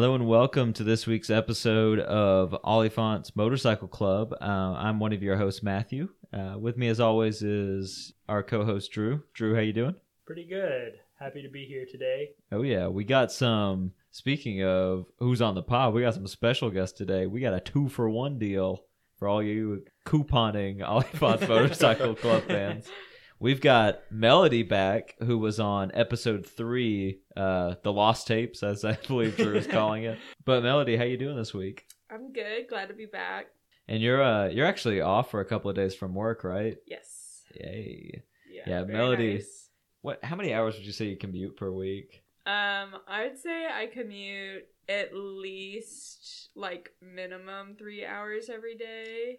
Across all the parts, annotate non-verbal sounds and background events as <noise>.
Hello and welcome to this week's episode of Oliphaunts Motorcycle Club. Uh, I'm one of your hosts, Matthew. Uh, with me, as always, is our co-host Drew. Drew, how you doing? Pretty good. Happy to be here today. Oh yeah, we got some. Speaking of who's on the pod, we got some special guests today. We got a two for one deal for all you couponing Oliphaunts <laughs> Motorcycle Club fans. We've got Melody back, who was on episode three, uh, the Lost Tapes, as I <laughs> believe Drew is calling it. <laughs> But Melody, how you doing this week? I'm good. Glad to be back. And you're uh you're actually off for a couple of days from work, right? Yes. Yay. Yeah. Yeah, Melody. nice. What how many hours would you say you commute per week? Um, I would say I commute at least like minimum three hours every day.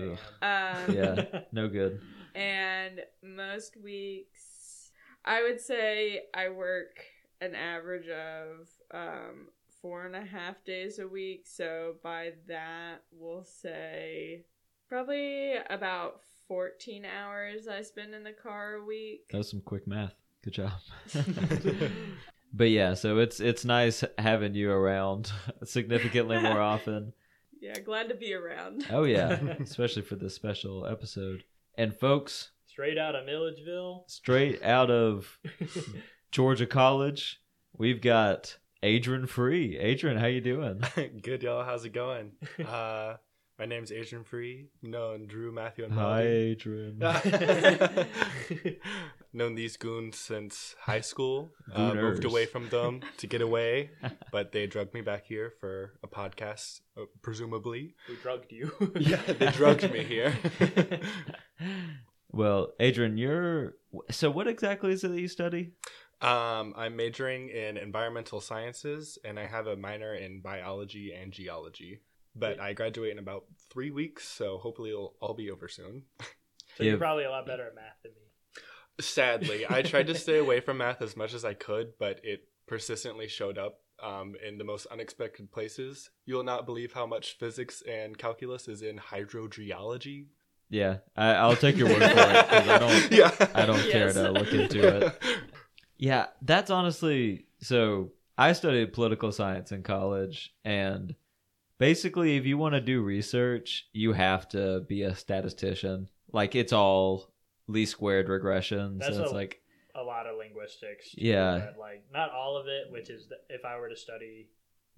Um, Yeah. <laughs> No good. And most weeks I would say I work an average of um four and a half days a week. So by that we'll say probably about fourteen hours I spend in the car a week. That was some quick math. Good job. <laughs> <laughs> but yeah, so it's it's nice having you around <laughs> significantly more often. Yeah, glad to be around. Oh yeah, especially for this special episode. And folks, Straight out of Milledgeville. straight out of <laughs> Georgia College, we've got Adrin Free. Adrin, how you doing? <laughs> Good, y'all. How's it going? <laughs> Uh, my name's Adrin Free. Known Drew, Matthew, and Hi, Melody. Adrin. <laughs> <laughs> Known these goons since high school. Uh, Gooners. moved away from them <laughs> to get away, but they drugged me back here for a podcast, uh, presumably. We drugged you. Yeah, they drugged me here. well, Adrin, you're so what exactly is it that you study? um, I'm majoring in environmental sciences, and I have a minor in biology and geology. But I graduate in about three weeks, so hopefully it'll all be over soon. so you're probably a lot better at math than me. Sadly, I tried to stay <laughs> away from math as much as I could, but it persistently showed up um, in the most unexpected places. You'll not believe how much physics and calculus is in hydrogeology. Yeah, I, I'll take your word for it I don't. <laughs> yeah, I don't care to look into it. <laughs> Yeah, that's honestly so. I studied political science in college, and basically, if you want to do research, you have to be a statistician. Like it's all least squared regressions That's so it's a- like, A lot of linguistics. Yeah. but, like not all of it. Which is, th- if I were to study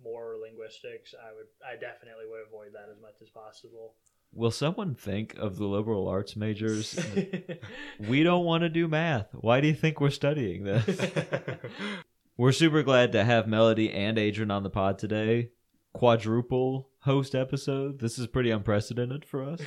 more linguistics, I would. I definitely would avoid that as much as possible. will someone think of the liberal arts majors? <laughs> we don't want to do math. Why do you think we're studying this? <laughs> We're super glad to have Melody and Adrin on the pod today. Quadruple host episode. This is pretty unprecedented for us.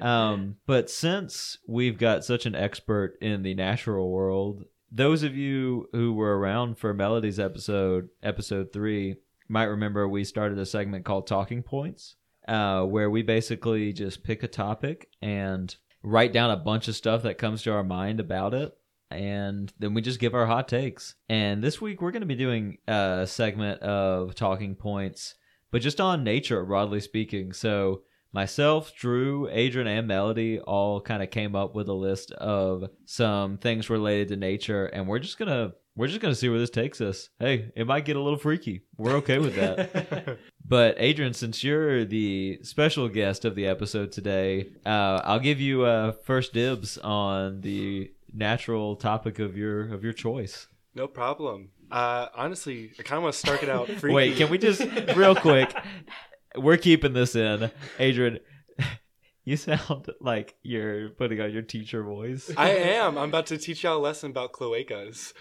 Um, <laughs> but since we've got such an expert in the natural world, those of you who were around for Melody's episode, episode three, might remember we started a segment called Talking Points, uh, where we basically just pick a topic and write down a bunch of stuff that comes to our mind about it and then we just give our hot takes. And this week we're going to be doing a segment of talking points, but just on nature, broadly speaking. So myself, Drew, Adrin, and Melody all kind of came up with a list of some things related to nature, and we're just gonna we're just gonna see where this takes us. Hey, it might get a little freaky. We're okay with that. <laughs> But Adrin, since you're the special guest of the episode today, uh, I'll give you uh, first dibs on the natural topic of your of your choice. no problem. Uh, honestly, I kind of want to start it out. <laughs> Freaky. Wait, can we just real quick? <laughs> We're keeping this in, Adrin. <laughs> You sound like you're putting on your teacher voice. I am. I'm about to teach y'all a lesson about cloacas.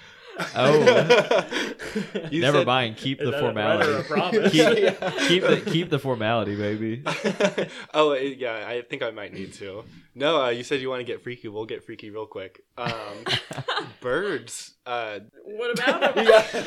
Oh, <laughs> You never said- mind. Keep the that a threat or a formality. <laughs> Keep, <laughs> Yeah. keep the keep the formality, baby. oh yeah, I think I might need to. No, uh, you said you want to get freaky. We'll get freaky real quick. Um, birds. Uh, What about them? yeah.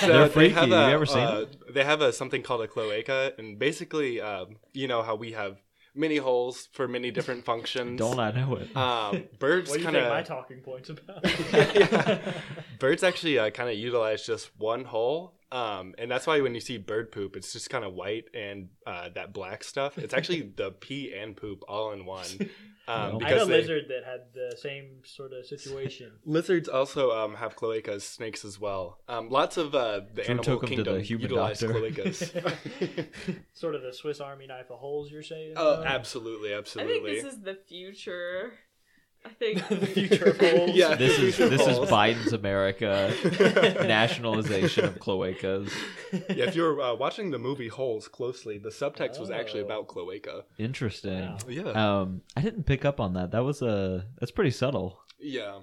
They're they freaky. have You ever seen uh, They have a something called a cloaca, and basically, um, you know how we have many holes for many different functions. Don't I know it? Um, birds <laughs> What do you kind think my of. talking points about? <laughs> Yeah. <laughs> Birds actually uh, kind of utilize just one hole, Um, and that's why when you see bird poop, it's just kind of white and uh, that black stuff. It's actually <laughs> the pee and poop all in one. <laughs> Um, Well- I had a because they- lizard that had the same sort of situation. <laughs> lizards also um, have cloacas, snakes as well. Um, lots of uh, the Drew animal took 'em to the kingdom human utilize doctor. cloacas. sort of the Swiss Army knife of holes. You're saying? oh, uh? absolutely, I absolutely. think this is the future. I think <laughs> the future of holes. Yeah. This is this is Biden's America <laughs> nationalization of cloacas. yeah, if you're uh, watching the movie Holes closely, the subtext was actually Oh. about cloaca. Interesting. Wow. Yeah, Um, I didn't pick up on that. That was a that's pretty subtle. yeah.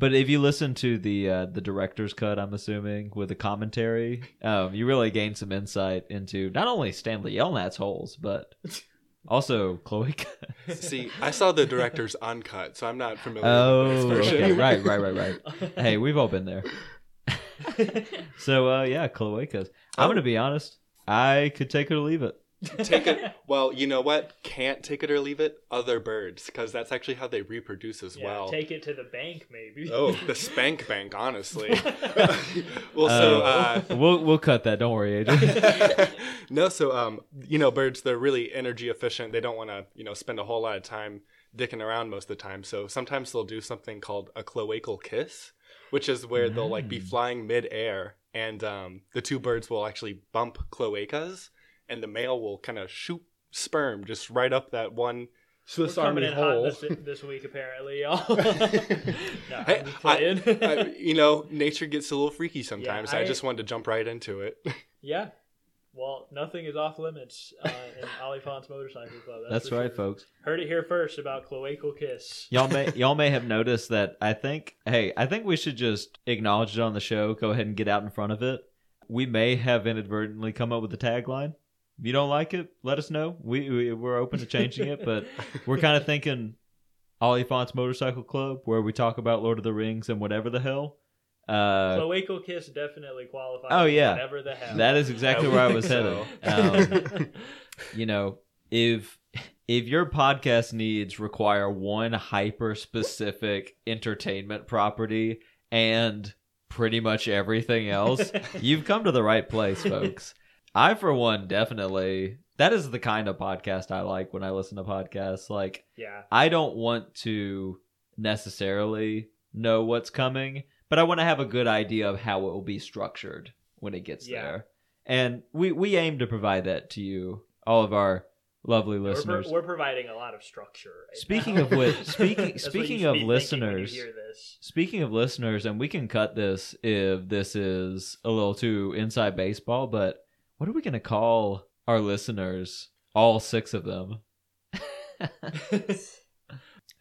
But if you listen to the uh, the director's cut, I'm assuming with the commentary, um, you really gain some insight into not only Stanley Yelnats holes, but <laughs> also cloaca. See, I saw the director's uncut, so I'm not familiar oh, with this version. okay, right, right, right, right. Hey, we've all been there. <laughs> So uh, yeah, cloacas. I'm Oh. gonna be honest. I could take it or leave it. Take it. <laughs> Well, you know what? Can't take it or leave it. Other birds, because that's actually how they reproduce as Yeah, well. take it to the bank, maybe. oh, the <laughs> spank bank, honestly. <laughs> well, so uh, we'll we'll cut that. Don't worry, Adrin. no, so um, you know, birds they're really energy efficient. They don't want to, you know, spend a whole lot of time dicking around most of the time. So sometimes they'll do something called a cloacal kiss, which is where they'll like be Mm. flying mid-air, and um, the two birds will actually bump cloacas, and the male will kind of shoot sperm just right up that one Swiss We're coming Army in hot hole. this, <laughs> this week, apparently, y'all. <laughs> <laughs> no, Hey, I'm just I- I- you know, nature gets a little freaky sometimes. I, I- just wanted to jump right into it. yeah. Well, nothing is off limits uh, in Oliphaunts Motorcycle Club. That's for right, sure. folks. Heard it here first about cloacal kiss. Y'all may y'all may have noticed that I think hey, I think we should just acknowledge it on the show, go ahead and get out in front of it. We may have inadvertently come up with a tagline. If you don't like it, let us know. We, we we're open to changing it, but we're kind of <laughs> thinking Oliphaunts Motorcycle Club, where we talk about Lord of the Rings and whatever the hell. Uh, Cloacal kiss definitely qualifies. Oh, yeah. Whatever the hell. that is exactly I where I was think headed. <laughs> Um, you know, if if your podcast needs require one hyper specific entertainment property and pretty much everything else, <laughs> you've come to the right place, folks. I for one definitely that is the kind of podcast I like when I listen to podcasts. Like yeah. I don't want to necessarily know what's coming, but I want to have a good idea of how it will be structured when it gets Yeah. there. And we we aim to provide that to you, all of our lovely We're, pro- listeners. we're providing a lot of structure. right Speaking now. of which- <laughs> speaking- speaking of be thinking when you listeners- Speaking of listeners, and we can cut this if this is a little too inside baseball, but what are we going to call our listeners? All six of them. <laughs> <laughs> I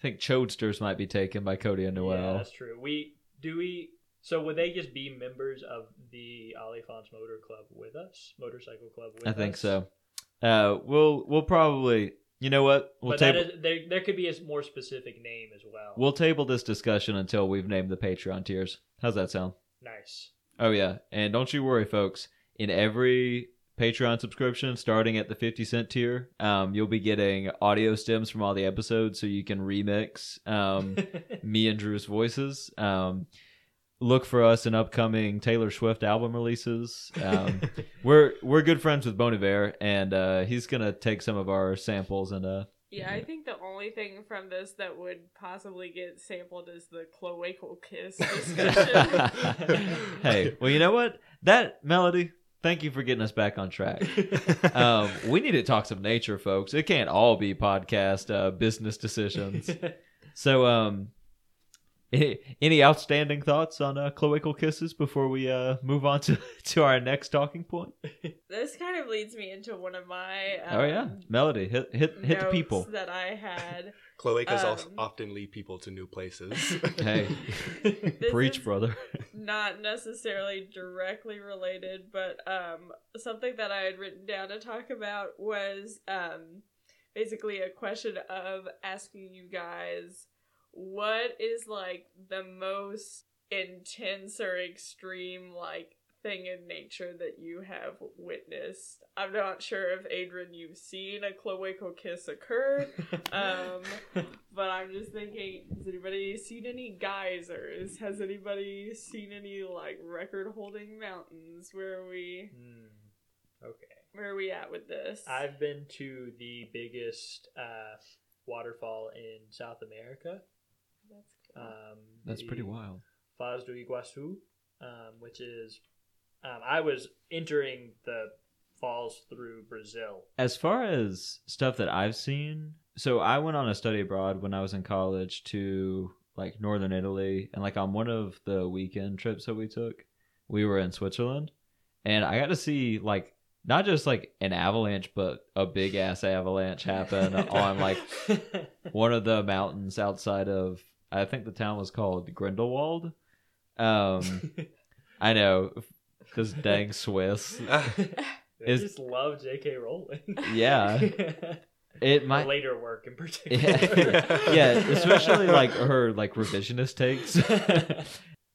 think Chodesters might be taken by Cody and Noel. Yeah, that's true. We do we. So would they just be members of the Oliphaunts Motor Club with us, motorcycle club with I think us? so. Uh, we'll we'll probably you know what we'll but table is, there, there could be a more specific name as well. we'll table this discussion until we've named the Patreon tiers. How's that sound? nice. Oh yeah, and don't you worry, folks. In every Patreon subscription, starting at the fifty cent tier, um, you'll be getting audio stems from all the episodes, so you can remix um, <laughs> me and Drew's voices. Um, look for us in upcoming Taylor Swift album releases. Um, <laughs> we're we're good friends with Bon Iver, and uh, he's gonna take some of our samples and uh, Yeah, I think the only thing from this that would possibly get sampled is the cloacal kiss <laughs> discussion. hey, well, you know what? That melody. Thank you for getting us back on track. <laughs> Um, we need to talk some nature, folks. It can't all be podcast uh, business decisions. <laughs> So, um, any, <laughs> any outstanding thoughts on uh, cloacal kisses before we uh, move on to, <laughs> to our next talking point? <laughs> this kind of leads me into one of my um, oh yeah, melody, hit hit hit the notes people. that I had. Cloacas Um, often lead people to new places. Hey, preach, is brother. Not necessarily directly related, but um, something that I had written down to talk about was um, basically a question of asking you guys what is like the most intense or extreme like thing in nature that you have witnessed. I'm not sure if Adrin you've seen a cloacal kiss occur, <laughs> um, but I'm just thinking, has anybody seen any geysers? Has anybody seen any like record-holding mountains? Where are we? Hmm, okay. Where are we at with this? I've been to the biggest uh, waterfall in South America. That's. Um, That's pretty wild. Foz do Iguaçu, um, which is um, I was entering the falls through Brazil. As far as stuff that I've seen, so I went on a study abroad when I was in college to like northern Italy, and like on one of the weekend trips that we took, we were in Switzerland, and I got to see like not just like an avalanche, but a big ass avalanche happen <laughs> on like <laughs> one of the mountains outside of I think the town was called Grindelwald. Um, <laughs> I know because dang Swiss. <laughs> They Is- just love J.K. Rowling. Yeah. <laughs> It might later work in particular. yeah, yeah, especially like her like revisionist takes.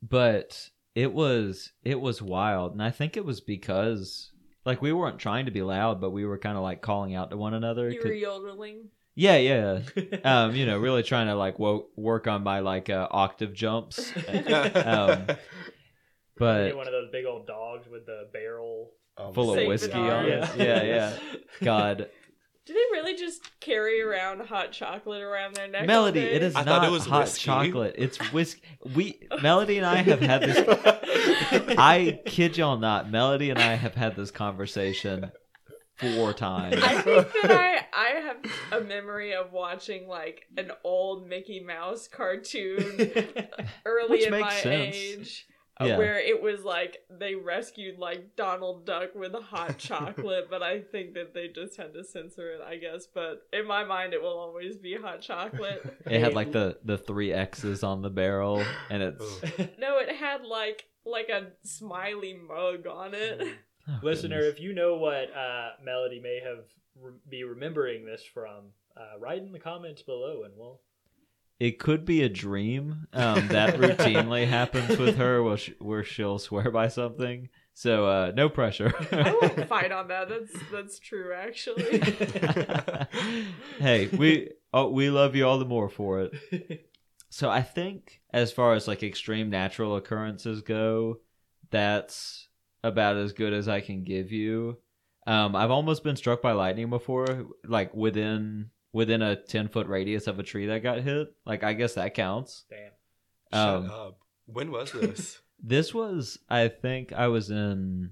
but it was it was wild, and I think it was because like we weren't trying to be loud, but we were kind of like calling out to one another. you 'cause- were yodeling. Yeah, yeah. <laughs> Um, you know, really trying to like wo- work on my like uh, octave jumps. <laughs> um, Get but one of those big old dogs with the barrel. Um, full of whiskey on it. Yeah, yeah. God, Do they really just carry around hot chocolate around their neck? Melody, it is I not it was hot whiskey. chocolate. It's whiskey. We <laughs> Melody and I have had this. I kid y'all not. Melody and I have had this conversation four times. I think that I I have a memory of watching like an old Mickey Mouse cartoon <laughs> early Which in my sense. age. Yeah. Where it was like they rescued like Donald Duck with hot <laughs> chocolate, but I think that they just had to censor it, I guess. But in my mind, it will always be hot chocolate. <laughs> It had like the the three X's on the barrel, and it's no, it had like like a smiley mug on it. Oh, Listener, goodness. if you know what uh, Melody may have re- be remembering this from, uh, write in the comments below, and we'll. it could be a dream um, that <laughs> routinely happens with her, where, she, where she'll swear by something. So uh, no pressure. I won't <laughs> fight on that. That's that's true, actually. <laughs> hey, we oh, we love you all the more for it. So I think as far as like extreme natural occurrences go, that's about as good as I can give you. Um, I've almost been struck by lightning before, like within within a ten foot radius of a tree that got hit. Like I guess that counts. Damn. Shut Um, up. When was this? <laughs> This was, I think, I was in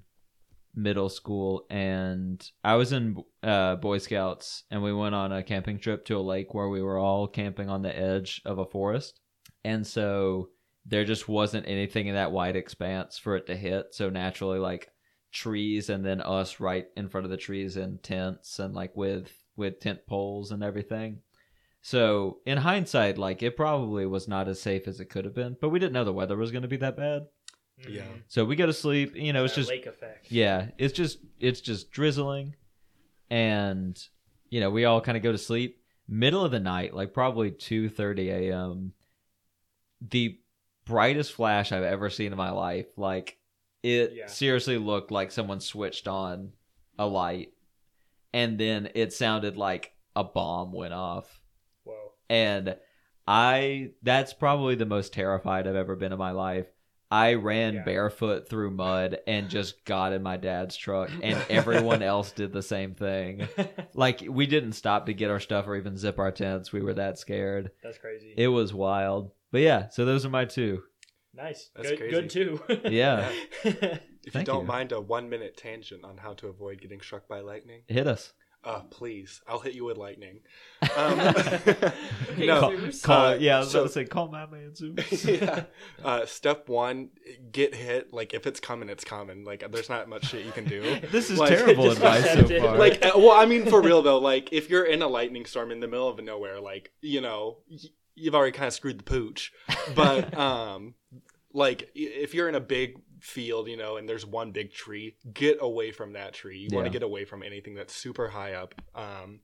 middle school, and I was in uh, Boy Scouts, and we went on a camping trip to a lake where we were all camping on the edge of a forest, and so there just wasn't anything in that wide expanse for it to hit. So naturally, like trees, and then us right in front of the trees in tents, and like with with tent poles and everything. So in hindsight, like it probably was not as safe as it could have been, but we didn't know the weather was going to be that bad. Yeah. Mhm. So we go to sleep. You know, it's Uh, just lake effect. yeah, it's just it's just drizzling, and you know we all kind of go to sleep. Middle of the night, like probably two thirty a.m. The brightest flash I've ever seen in my life. Like it Yeah. seriously looked like someone switched on a light, and then it sounded like a bomb went off Whoa. and I that's probably the most terrified I've ever been in my life. I ran Yeah. barefoot through mud and just got in my dad's truck and <laughs> everyone else did the same thing. <laughs> Like we didn't stop to get our stuff or even zip our tents. We were that scared. That's crazy. It was wild. But yeah, so those are my two. nice. That's good, crazy. good too. <laughs> Yeah. If Thank you don't you. mind a one minute tangent on how to avoid getting struck by lightning, Hit us. uh, please, I'll hit you with lightning. <laughs> Um, <laughs> no, Zeus. Call Uh, yeah, I was so- about to say call my man Zeus. yeah. Uh, step one, get hit. Like if it's coming, it's coming. Like there's not much shit you can do. This is Like- terrible advice so far. like uh, well i mean for real though like if you're in a lightning storm in the middle of nowhere like you know y- you've already kind of screwed the pooch but <laughs> um like if you're in a big field you know and there's one big tree get away from that tree you want to get away from anything that's super high up um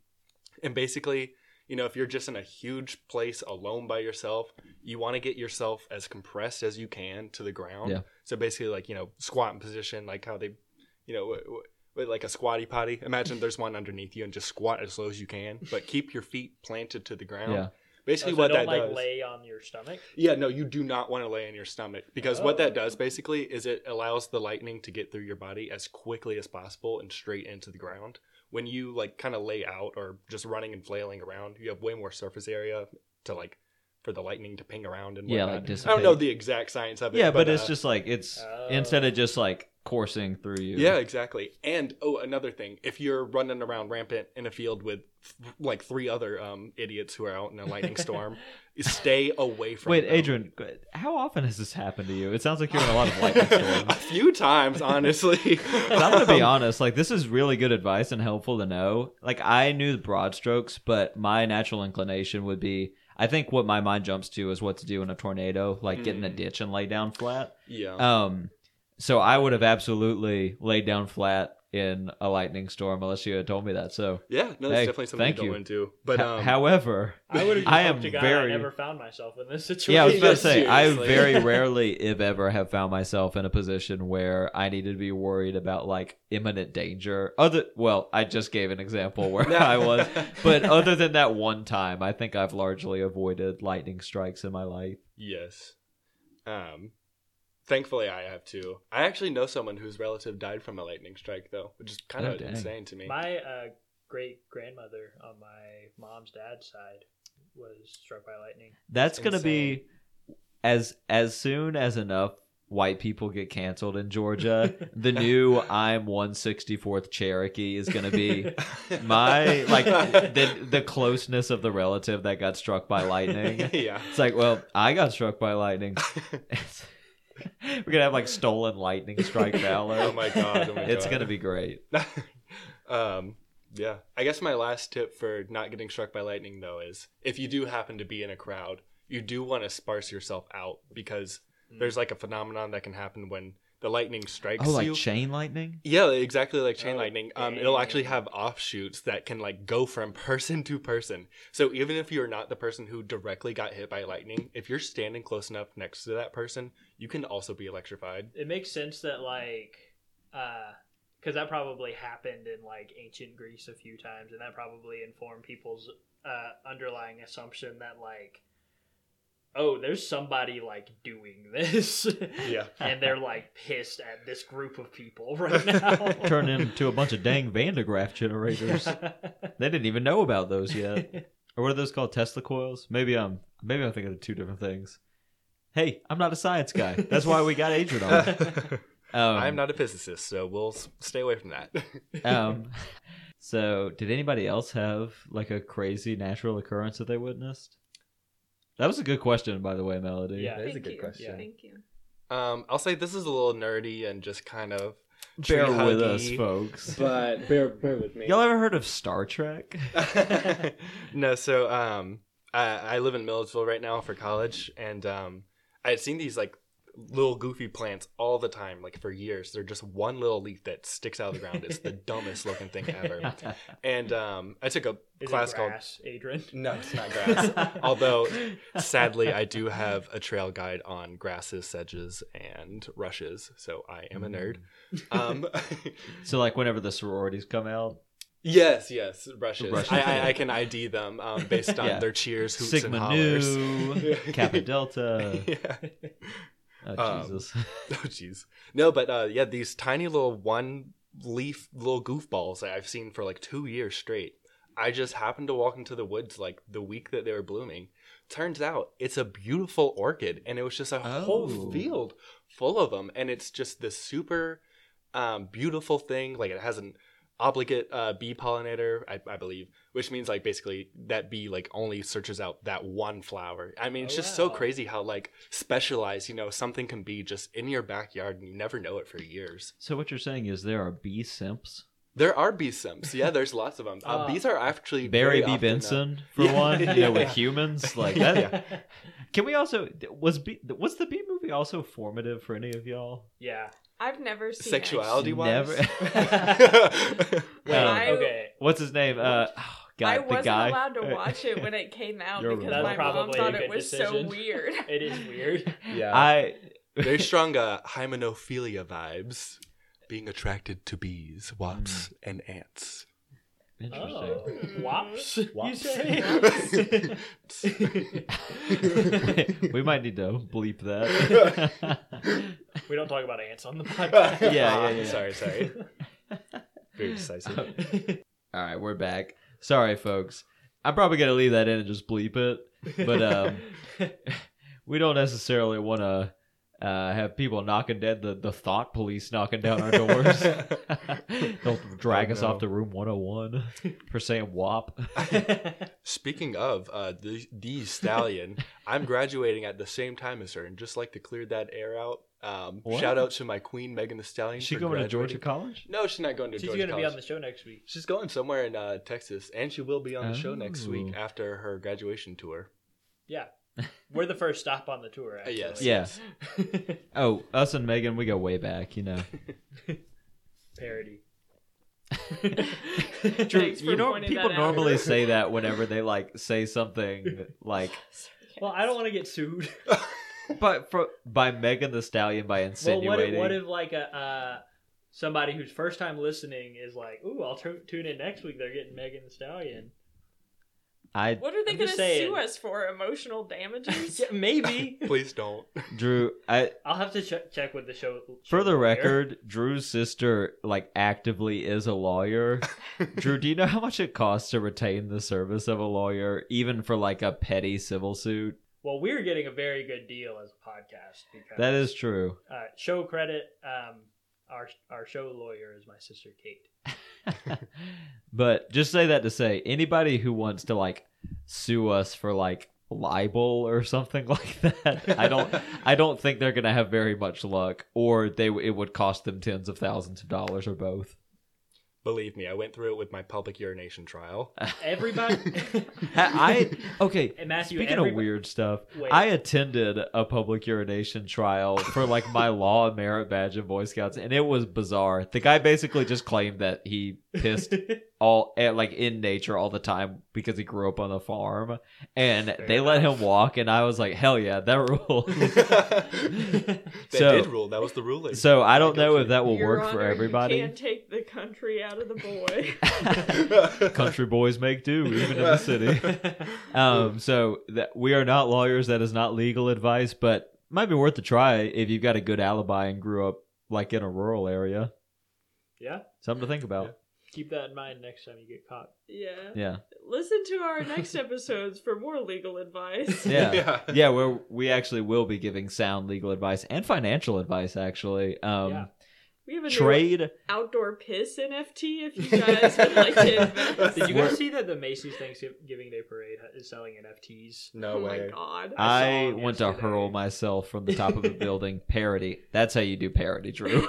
and basically you know if you're just in a huge place alone by yourself you want to get yourself as compressed as you can to the ground Yeah. So basically, like you know, squat in position, like how they, you know, w- w- like a squatty potty. Imagine there's one underneath you and just squat as low as you can, but keep your feet planted to the ground. Yeah. Basically, Oh, so what don't that like does. lay on your stomach. Yeah, no, you do not want to lay on your stomach because what Oh. that does basically is it allows the lightning to get through your body as quickly as possible and straight into the ground. When you like kind of lay out or just running and flailing around, you have way more surface area to like for the lightning to ping around and Yeah, whatnot. like I don't know the exact science of it. Yeah, but, it's uh, just like it's Oh. instead of just like coursing through you. Yeah, exactly. And oh, another thing, if you're running around rampant in a field with th- like three other um, idiots who are out in a lightning <laughs> storm, stay away from. Wait, them. Adrin, how often has this happened to you? It sounds like you're in a lot of lightning <laughs> storms. a few times, honestly. <laughs> I'm gonna be Um, honest, like this is really good advice and helpful to know. Like I knew the broad strokes, but my natural inclination would be I think what my mind jumps to is what to do in a tornado, like get in a Mm. ditch and lay down flat. Yeah. Um so I would have absolutely laid down flat in a lightning storm unless you had told me that. So Yeah, no, that's Hey, definitely something thank to go you. into. But um, however, <laughs> I would have I am am to God very- I never found myself in this situation. <laughs> yeah, I was about to say I very <laughs> rarely, if ever, have found myself in a position where I needed to be worried about like imminent danger. Other, well, I just gave an example where I was, but other than that one time, I think I've largely avoided lightning strikes in my life. yes. Um, thankfully, I have too. I actually know someone whose relative died from a lightning strike, though, which is kind Oh, of dang. insane to me. My uh, great grandmother on my mom's dad's side was struck by lightning. That's gonna be as as soon as enough white people get canceled in Georgia, <laughs> the new I'm 164th Cherokee is gonna be <laughs> my like the <laughs> the closeness of the relative that got struck by lightning. yeah. It's like, well, I got struck by lightning. <laughs> We're gonna have like stolen lightning strike valor. <laughs> Oh my god! Oh my it's God. gonna be great. <laughs> um, yeah. I guess my last tip for not getting struck by lightning, though, is if you do happen to be in a crowd, you do want to sparse yourself out because Mm. there's like a phenomenon that can happen when the lightning strikes Oh, like you. chain lightning? yeah, exactly like chain Oh, lightning. Um, it'll actually have offshoots that can like go from <laughs> person to person. So even if you're not the person who directly got hit by lightning, if you're standing close enough next to that person, you can also be electrified. It makes sense that like, uh because that probably happened in like ancient Greece a few times, and that probably informed people's uh, underlying assumption that like, oh, there's somebody like doing this, Yeah. <laughs> and they're like pissed at this group of people right now. <laughs> Turn into a bunch of dang Van de Graaff generators. <laughs> They didn't even know about those yet. Or what are those called? Tesla coils? Maybe I'm maybe I'm thinking of two different things. Hey, I'm not a science guy. That's why we got Adrin on. Um, I'm not a physicist, so we'll stay away from that. Um, so, did anybody else have like a crazy natural occurrence that they witnessed? That was a good question, by the way, Melody. Yeah. That is a good you. question. Thank you. um, I'll say this is a little nerdy and just kind of Bear tree with us, folks. <laughs> But bear bear with me. Y'all ever heard of Star Trek? <laughs> no, so um, I, I live in Milledgeville right now for college, and um, I had seen these like little goofy plants all the time, like for years. They're just one little leaf that sticks out of the ground. It's the <laughs> dumbest looking thing ever. <laughs> And um, I took a Is class it called grass, Adrin? <laughs> No, it's not grass. Although, sadly, I do have a trail guide on grasses, sedges, and rushes, so I am a nerd. Um, so, like, whenever the sororities come out, yes, yes, rushes. Rushes, I, yeah. I, I can ID them um, based on Yeah. their cheers, hoots, Sigma and hollers. Nu, Kappa Delta. yeah. Oh, Um, Jesus. <laughs> Oh, jeez. No, but uh, yeah, these tiny little one leaf little goofballs that I've seen for like two years straight. I just happened to walk into the woods like the week that they were blooming. Turns out it's a beautiful orchid, and it was just a Oh. whole field full of them, and it's just this super um, beautiful thing. Like it has an obligate uh, bee pollinator, I, I believe, which means like basically that bee like only searches out that one flower. I mean, it's Oh, just so crazy how like specialized you know something can be just in your backyard and you never know it for years. So, what you're saying is there are bee simps? There are bee sims, yeah. There's lots of them. Uh, Ah. bees are actually Barry B. often, uh, Benson, for Yeah, one, you know, <laughs> yeah. with humans. Like, that. Can we also, was B, was the Bee movie also formative for any of y'all? yeah. I've never seen Sexuality it. wise, Never- <laughs> Wait, Um, okay. What's his name? Uh, oh, God, I wasn't guy. allowed to <laughs> watch it when it came out You're because wrong. my mom thought it was decision. so <laughs> weird. It is weird. Yeah. I Very strong uh, hymenophilia vibes. Being attracted to bees, Mm. wasps, and ants. Interesting. Oh, wops, you say? <laughs> we might need to bleep that. we don't talk about ants on the <laughs> podcast. Yeah, yeah, Ah, yeah. Sorry, sorry. <laughs> Very decisive. All right, we're back. Sorry, folks. I'm probably gonna leave that in and just bleep it. But um, we don't necessarily want to uh, have people knocking dead the, the thought police knocking down our doors. <laughs> They'll drag Oh, us no. off to room 101 for saying WAP. <laughs> Speaking of uh, the, the stallion, I'm graduating at the same time as her, and just like to clear that air out. Um, shout out to my queen Megan Thee Stallion. Is she for going to Georgia. College? No, she's not going to Georgia College. She's going to be on the show next week. She's going somewhere in uh, Texas, and she will be on the show next Oh. week after her graduation tour. Yeah. We're the first stop on the tour, Uh, actually. yes. Yeah. Oh, us and Megan, we go way back, you know. <laughs> Parody. <laughs> Thanks you know, people that out. normally say that whenever they like say something like, <laughs> well, I don't want to get sued. but for by Megan Thee Stallion by well, insinuating. what if, what if like a uh, somebody who's first time listening is like, "Ooh, I'll tu- tune in next week. They're getting Megan Thee Stallion." I What are they going to sue us for? Emotional damages? <laughs> Yeah, maybe. <laughs> Please don't. Drew, I I'll have to ch- check with the show. for the lawyer. record, Drew's sister like actively is a lawyer. <laughs> Drew, do you know how much it costs to retain the service of a lawyer, even for like a petty civil suit? Well, we're getting a very good deal as a podcast because That is true. uh, show credit. Um, our our show lawyer is my sister Kate. <laughs> but just say that to say anybody who wants to like sue us for like libel or something <laughs> like that, I don't I don't think they're gonna have very much luck, or they it would cost them tens of thousands of dollars or both. Believe me, I went through it with my public urination trial. <laughs> Everybody. I okay. and Matthew. Speaking everybody, of weird stuff, Wait. I attended a public urination trial for like my <laughs> law and merit badge in Boy Scouts, and it was bizarre. The guy basically just claimed that he pissed <laughs> all eh, like in nature all the time because he grew up on a farm, and Fair they let him walk, and I was like, hell yeah, that <laughs> rules. that So- did rule. That was the ruling. so I don't know Go if that will Your work for everybody. You can't take the country out of the boy. <laughs> Country boys make do, even in the city. Um, so that we are not lawyers. That is not legal advice, but might be worth a try if you've got a good alibi and grew up like in a rural area. yeah. Something to think about. Keep that in mind next time you get caught. yeah. Yeah, Listen to our <laughs> next episodes for more legal advice. <laughs> yeah, Yeah. yeah. Where we actually will be giving sound legal advice and financial advice. Actually, um, Yeah. We have a new trade. outdoor piss NFT if you guys would like to <laughs> invest. Did you guys see that the Macy's Thanksgiving Day Parade is selling NFTs? No oh way. my god. I I saw went to hurl myself from the top of a building. Parody. That's how you do parody, Drew.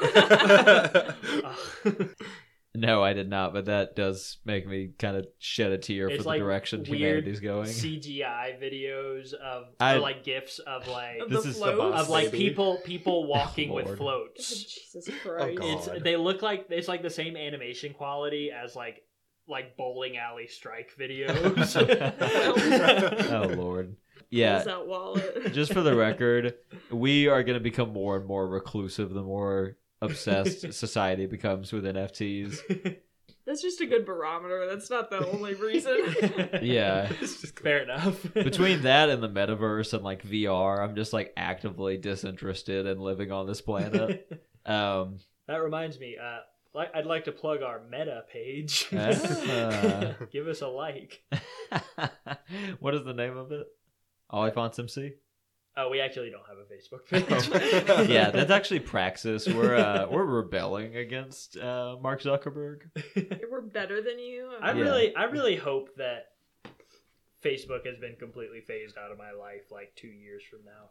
No, I did not, but that does make me kind of shed a tear It's for the like direction weird humanity's going. CGI videos of I- or like gifs of like Of This the is floats. about- of like Baby. people people <laughs> oh, walking with floats. <laughs> Jesus Christ. Oh, God. It's they look like it's like the same animation quality as like like bowling alley strike videos. <laughs> oh lord. Yeah. Pulls wallet. Just for the record, we are going to become more and more reclusive the more obsessed <laughs> society becomes with NFTs. <laughs> That's just a good barometer. That's not the only reason. <laughs> Yeah. It's just fair enough. Between that and the metaverse and like VR, I'm just like actively disinterested in living on this planet. Um, that reminds me, uh, like I'd like to plug our Meta page. Ah. Give us a like. what is the name of it? Oliphaunt MC? Oh, we actually don't have a Facebook <laughs> page. <laughs> yeah, that's actually Praxis. We're uh, we're rebelling against uh, Mark Zuckerberg. <laughs> We're better than you. I Yeah. really, I really hope that Facebook has been completely phased out of my life like two years from now.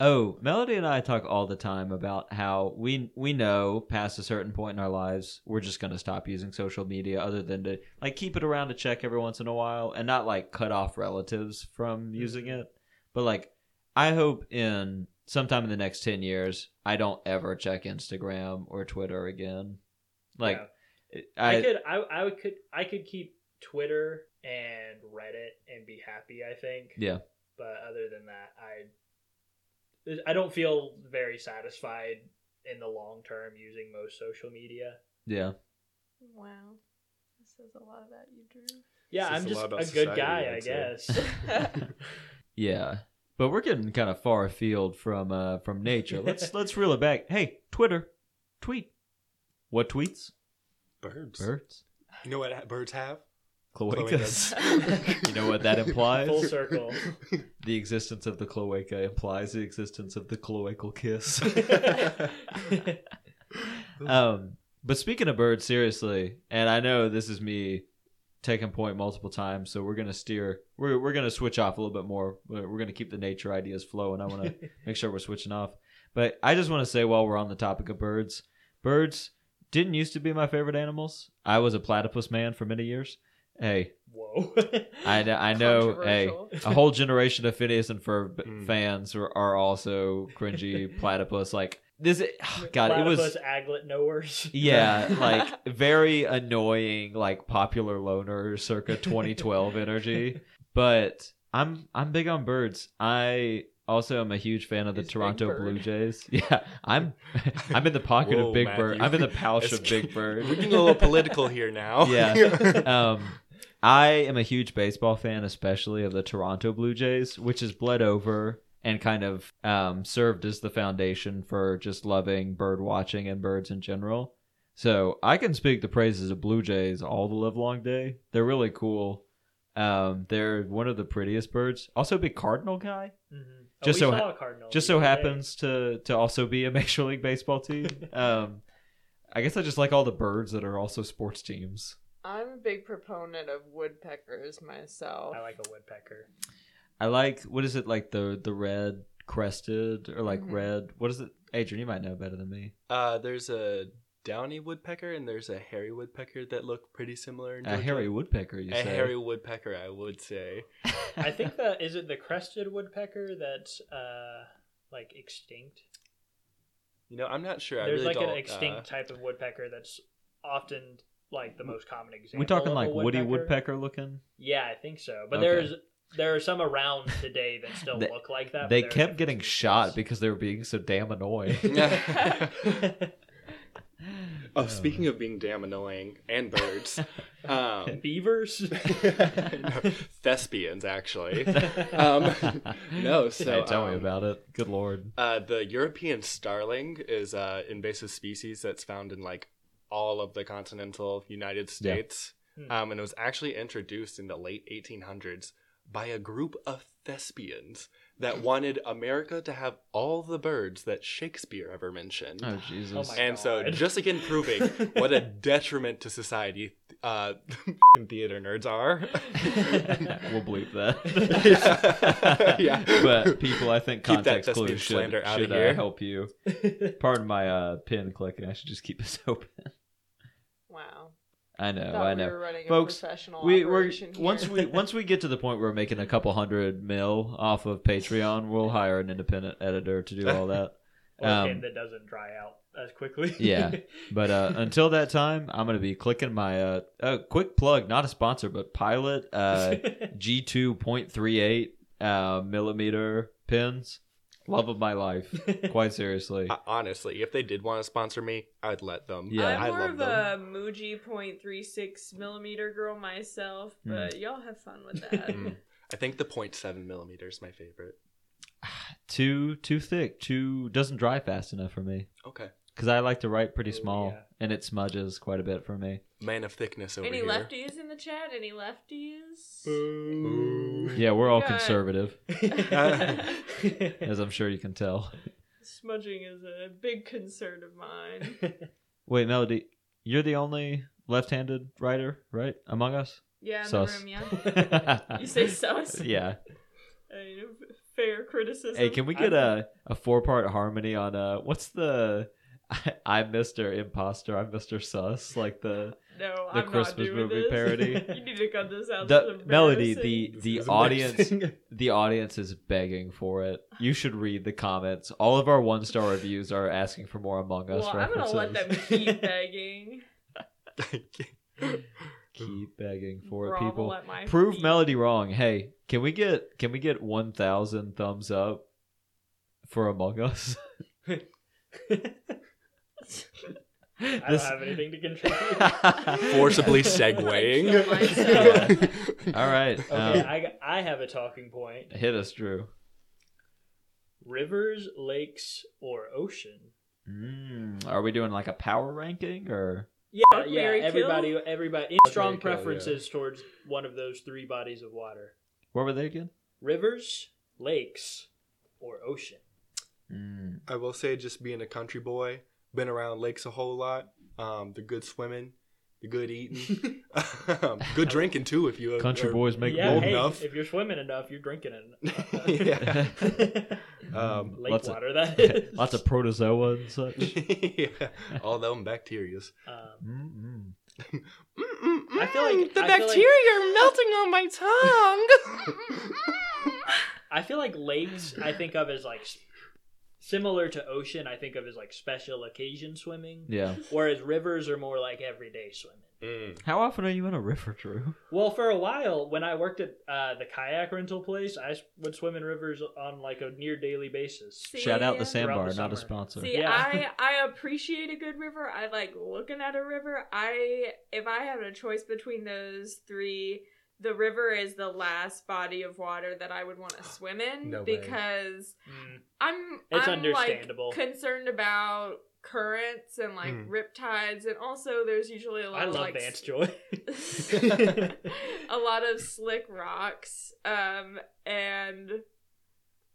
Oh, Melody and I talk all the time about how we we know past a certain point in our lives we're just going to stop using social media other than to like keep it around to check every once in a while and not like cut off relatives from using it. But like I hope in sometime in the next 10 years I don't ever check Instagram or Twitter again. Like Yeah. I, I, could, I, I would could, I could keep Twitter and Reddit and be happy. I think. yeah. But other than that, I I don't feel very satisfied in the long term using most social media. Yeah. Wow. This says a lot about you, Drew. Yeah, I'm just lot a good guy, I I'd guess. <laughs> <laughs> Yeah. But we're getting kind of far afield from uh from nature. Let's <laughs> let's reel it back. Hey, Twitter. Tweet. What tweets? Birds. Birds. You know what ha- birds have? Cloacas. Cloacas. <laughs> you know what that implies? Full circle. <laughs> The existence of the cloaca implies the existence of the cloacal kiss. um, but speaking of birds, seriously, and I know this is me taking point multiple times, so we're gonna steer. We're we're gonna switch off a little bit more. We're, we're gonna keep the nature ideas flowing. I want to <laughs> make sure we're switching off. But I just want to say while we're on the topic of birds, birds didn't used to be my favorite animals. I was a platypus man for many years. Hey, Whoa. I, kn- I know. Hey, a whole generation of Phineas and Ferb Mm. fans are, are also cringy <laughs> platypus. Like this, <sighs> God, it was Platypus aglet knowers. <laughs> yeah, <laughs> like very annoying, like popular loner, circa 2012 <laughs> energy. But I'm I'm big on birds. I also am a huge fan of the Is Big Toronto Blue Jays. Yeah, I'm I'm in the pocket Whoa, of Big Bird. I'm in the pouch of Big Bird. We're getting a little political here now. Yeah. um, I am a huge baseball fan, especially of the Toronto Blue Jays, which has bled over and kind of um, served as the foundation for just loving bird watching and birds in general. So I can speak the praises of Blue Jays all the live long day. They're really cool. Um, they're one of the prettiest birds. Also, a big cardinal guy. Mhm. Just oh, so we ha- a cardinal Just so day. happens to to also be a <laughs> Major League Baseball team. <laughs> Um, I guess I just like all the birds that are also sports teams. I'm a big proponent of woodpeckers myself. I like a woodpecker. I like what is it like the the red crested or like Mhm. red? What is it? Adrin, you might know better than me. Uh, there's a downy woodpecker and there's a hairy woodpecker that look pretty similar. In A hairy woodpecker, you a say? A hairy woodpecker, I would say. <laughs> I think that is it the crested woodpecker that's uh like extinct. You know, I'm not sure. I There's really like don't. an extinct uh, type of woodpecker that's often like the most common example. we talking of like a Woody Woodpecker looking? Yeah, I think so. But Okay. there's there are some around today that still They- look like that. but They there are kept different getting species. shot because they were being so damn annoying. <laughs> oh, speaking of being damn annoying and birds, <laughs> um, beavers. <laughs> no, thespians actually. Um, no, so Hey, tell me um, about it. Good lord. Uh, the European starling is an invasive species that's found in like all of the continental United States. Hmm. Um, and it was actually introduced in the late 1800s by a group of thespians that wanted America to have all the birds that Shakespeare ever mentioned. Oh Jesus. Oh my and so, just again proving <laughs> what a detriment to society uh, <laughs> theater nerds are. <laughs> we'll bleep that. Yeah. But people, I think Keep that context clues should, slander outta should uh, here. help you. Pardon my uh, pin clicking. I should just keep this open. Wow. I know. Thought I we know. were running Folks, professional we we're here. once we once we get to the point where we're making a couple hundred mil off of Patreon, we'll hire an independent editor to do all that. <laughs> or Um, him that doesn't dry out as quickly. Yeah. <laughs> But uh, until that time, I'm gonna be clicking my uh, uh quick plug, not a sponsor, but Pilot uh, <laughs> G2.38 uh, millimeter pins. Love of my life, <laughs> quite seriously. Honestly, if they did want to sponsor me, I'd let them. Yeah. I'm I more love of them. a Muji .36 millimeter girl myself, Hmm. but y'all have fun with that. <laughs> Mm. I think the 0.7 millimeter is my favorite. <sighs> Too too thick, too doesn't dry fast enough for me. Okay. Because I like to write pretty Ooh, small, yeah. And it smudges quite a bit for me. Man of thickness over here. Any here. lefties in the chat? Any lefties? Ooh. Yeah, we're all Yeah. conservative, <laughs> <laughs> as I'm sure you can tell. Smudging is a big concern of mine. <laughs> Wait, Melody, you're the only left-handed writer, right, among us? Yeah, in Sus. the room, yeah. You say sus? yeah. You know, fair criticism. Hey, can we get a, a four part harmony on uh what's the I'm Mr. Imposter, I'm Mr. Sus, like the No, the I'm Christmas not doing movie this. parody? <laughs> you need to cut this out. the melody, the the audience <laughs> the audience is begging for it. You should read the comments. All of our one star <laughs> reviews are asking for more Among Us Well, I'm gonna let them keep begging. Keep begging for it, people. Prove feet. Melody wrong. Hey, can we get can we get one thousand thumbs up for Among Us. <laughs> I don't This- have anything to contribute. <laughs> Forcibly Kill segueing. <laughs> myself. All right. Okay, um, I, I have a talking point. hit us, Drew. Rivers, lakes, or ocean? Mm, are we doing like a power ranking or? Yeah, Fuck, yeah. marry, Everybody, kill? everybody. Strong kill, yeah. preferences towards one of those three bodies of water: What were they again? rivers, lakes, or ocean. Mm, I will say, just being a country boy, been around lakes a whole lot. Um, the good swimming, the good eating, <laughs> um, good drinking too. If you country are- boys make yeah, bold hey, enough. if you're swimming enough, you're drinking enough. <laughs> <laughs> Yeah. Um, Lake lots water, that is. Of, lots of protozoa and such. yeah, all them bacterias. Um, Mm-mm. I feel like the I feel like- bacteria are melting on my tongue. I feel like lakes I think of as like s- similar to ocean. I think of as like special occasion swimming, Yeah. <laughs> whereas rivers are more like everyday swimming. Mm. How often are you in a river, Drew? Well, for a while, when I worked at uh, the kayak rental place, I would swim in rivers on like a near daily basis. See, Shout out the sandbar, the not a sponsor. See, Yeah. I <laughs> I appreciate a good river. I like looking at a river. I if I had a choice between those three, the river is the last body of water that I would want to swim in No because Mm. I'm It's I'm understandable. like concerned about currents and like Mm. rip tides and also there's usually a lot I of love like Vance Joy. <laughs> <laughs> a lot of slick rocks um and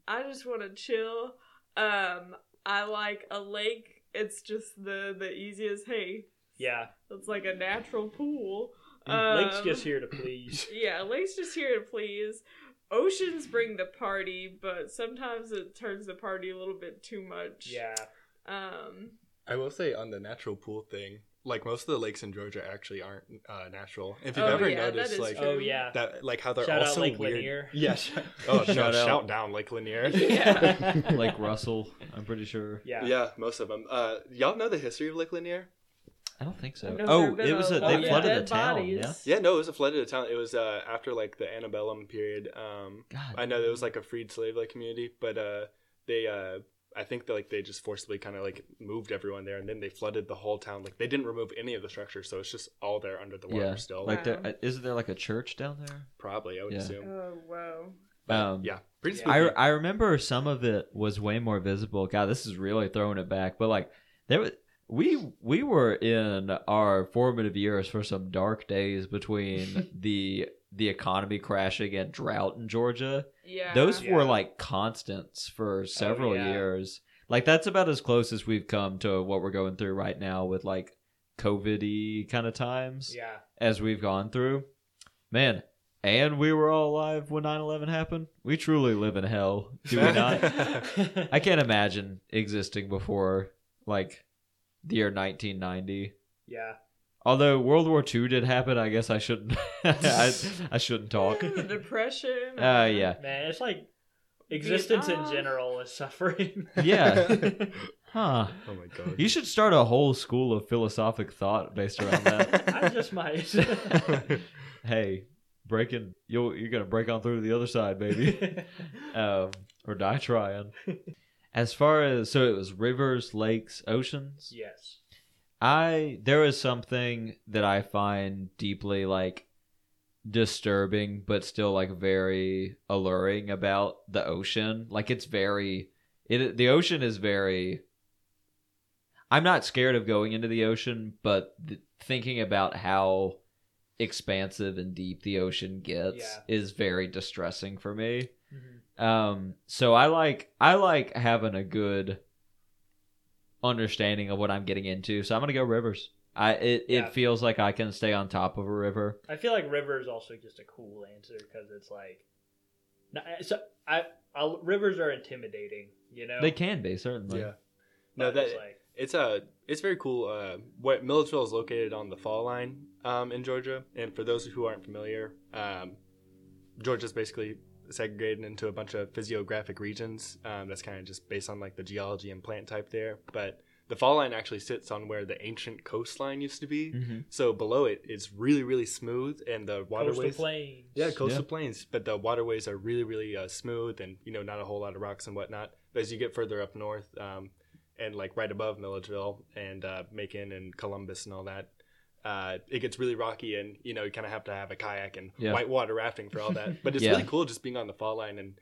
i just want to chill um i like a lake it's just the the easiest hey yeah, it's like a natural pool Lake's Um, just here to please. <laughs> yeah lake's just here to please oceans bring the party but sometimes it turns the party a little bit too much Yeah, um I will say on the natural pool thing, like most of the lakes in Georgia actually aren't uh, natural. If you've Oh, ever yeah, noticed, is like true. oh yeah. that, like how they're Shout out also Lake weird. Lanier. <laughs> Yeah. sh- Oh <laughs> no! Shout out. Shout down Lake Lanier. Yeah. Lake Russell, I'm pretty sure. Yeah. yeah, most of them. Uh, y'all know the history of Lake Lanier? I don't think so. Oh, it was a a, they of flooded a dead town. bodies. Yeah. Yeah, no, it was a flooded town. It was uh, after like the antebellum period. Um, God. I know there was like a freed slave like community, but uh, they uh, I think that like they just forcibly kind of like moved everyone there, and then they flooded the whole town. Like they didn't remove any of the structure, so it's just all there under the water Yeah. still. Like Wow. uh, isn't there like a church down there? Probably, I would Yeah. assume. oh wow. But, Um, yeah, pretty yeah. I I remember some of it was way more visible. God, this is really throwing it back. But like there was we we were in our formative years for some dark days between <laughs> the the economy crashing and drought in Georgia. yeah Those were like constants for oh, several yeah. years. Like that's about as close as we've come to what we're going through right now with like COVID-y kind of times Yeah. as we've gone through. Man, and we were all alive when 9/11 happened. We truly live in hell, do we not? <laughs> I can't imagine existing before like the year 1990. Yeah. Although World War II did happen, I guess I shouldn't. <laughs> I, I shouldn't <laughs> talk. the depression <laughs> Uh, yeah, Man, it's like existence in general is suffering. yeah, huh? oh my god. You should start a whole school of philosophic thought based around that. I just might. hey, breaking, you'll you're gonna break on through to the other side, baby, um, or die trying. As far as so, it was rivers, lakes, oceans. yes. I there is something that I find deeply like disturbing but still like very alluring about the ocean. Like it's very it the ocean is very I'm not scared of going into the ocean, but th- thinking about how expansive and deep the ocean gets Yeah. is very distressing for me. Mhm. Um, so I like I like having a good understanding of what I'm getting into. So I'm gonna go rivers. I it, Yeah. it feels like I can stay on top of a river. I feel like river is also just a cool answer because it's like, no, so I, I rivers are intimidating. You know, They can be certainly. yeah. No, But that it's like it's a it's very cool. Uh, what Milledgeville is located on the fall line um, in Georgia, and for those who aren't familiar, um, Georgia's basically segregated into a bunch of physiographic regions. Um, that's kind of just based on like the geology and plant type there. But the fall line actually sits on where the ancient coastline used to be. Mm-hmm. So below it, it's really really smooth, and the waterways. Coastal waterways. plains. Yeah, coastal Yeah. plains, but the waterways are really, really uh, smooth, and you know, not a whole lot of rocks and whatnot. But as you get further up north, um, and like right above Milledgeville and uh, Macon and Columbus and all that, uh, it gets really rocky, and you know, you kind of have to have a kayak and Yeah. whitewater rafting for all that. <laughs> But it's Yeah. really cool just being on the fall line and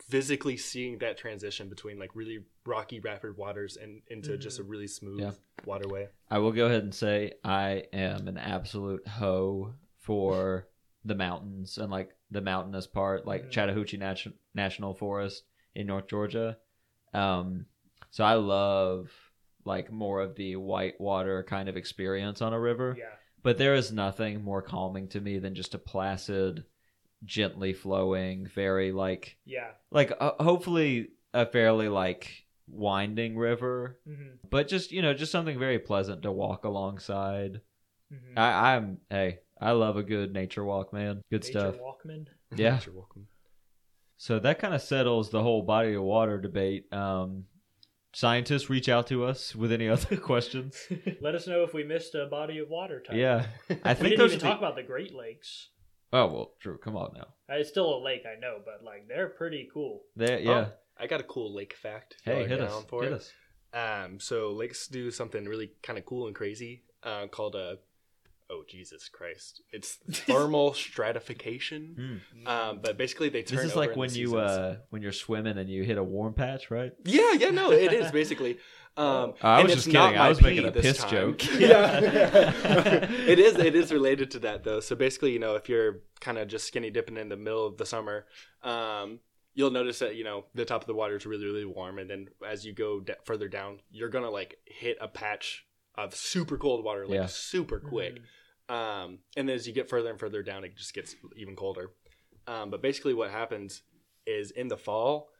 physically seeing that transition between like really rocky, rapid waters and into just a really smooth Yeah. waterway. I will go ahead and say I am an absolute hoe for the mountains and like the mountainous part, like. Chattahoochee Nat- National Forest in North Georgia. Um, so I love like more of the whitewater kind of experience on a river. Yeah. But there is nothing more calming to me than just a placid, gently flowing, very like Yeah. like uh, hopefully a fairly like winding river hmm but just you know just something very pleasant to walk alongside hmm I, i'm hey i love a good nature walk man good Nature stuff Walkman. Yeah. You're welcome. so that kind of settles the whole body of water debate um scientists reach out to us with any <laughs> other questions <laughs> Let us know if we missed a body of water type. yeah <laughs> i think We think didn't even the- talk about the Great Lakes. oh well true come on now Uh, It's still a lake, I know, but like they're pretty cool. there yeah Oh, I got a cool lake fact. hey hit us for hit it. us Um, so lakes do something really kind of cool and crazy uh, called a oh Jesus Christ, it's <laughs> thermal stratification. Hmm. Um, but basically they turn. this is over like when you uh, when you're swimming and you hit a warm patch right Yeah, yeah, no, it is <laughs> basically. Um, Oh, I was just kidding. I was making a piss time. joke. <laughs> yeah, it is. It is related to that though. So basically, you know, if you're kind of just skinny dipping in the middle of the summer, um, you'll notice that you know the top of the water is really, really warm, and then as you go d- further down, you're gonna like hit a patch of super cold water, like Yeah. super quick. Um, and then as you get further and further down, it just gets even colder. Um, but basically, what happens is in the fall,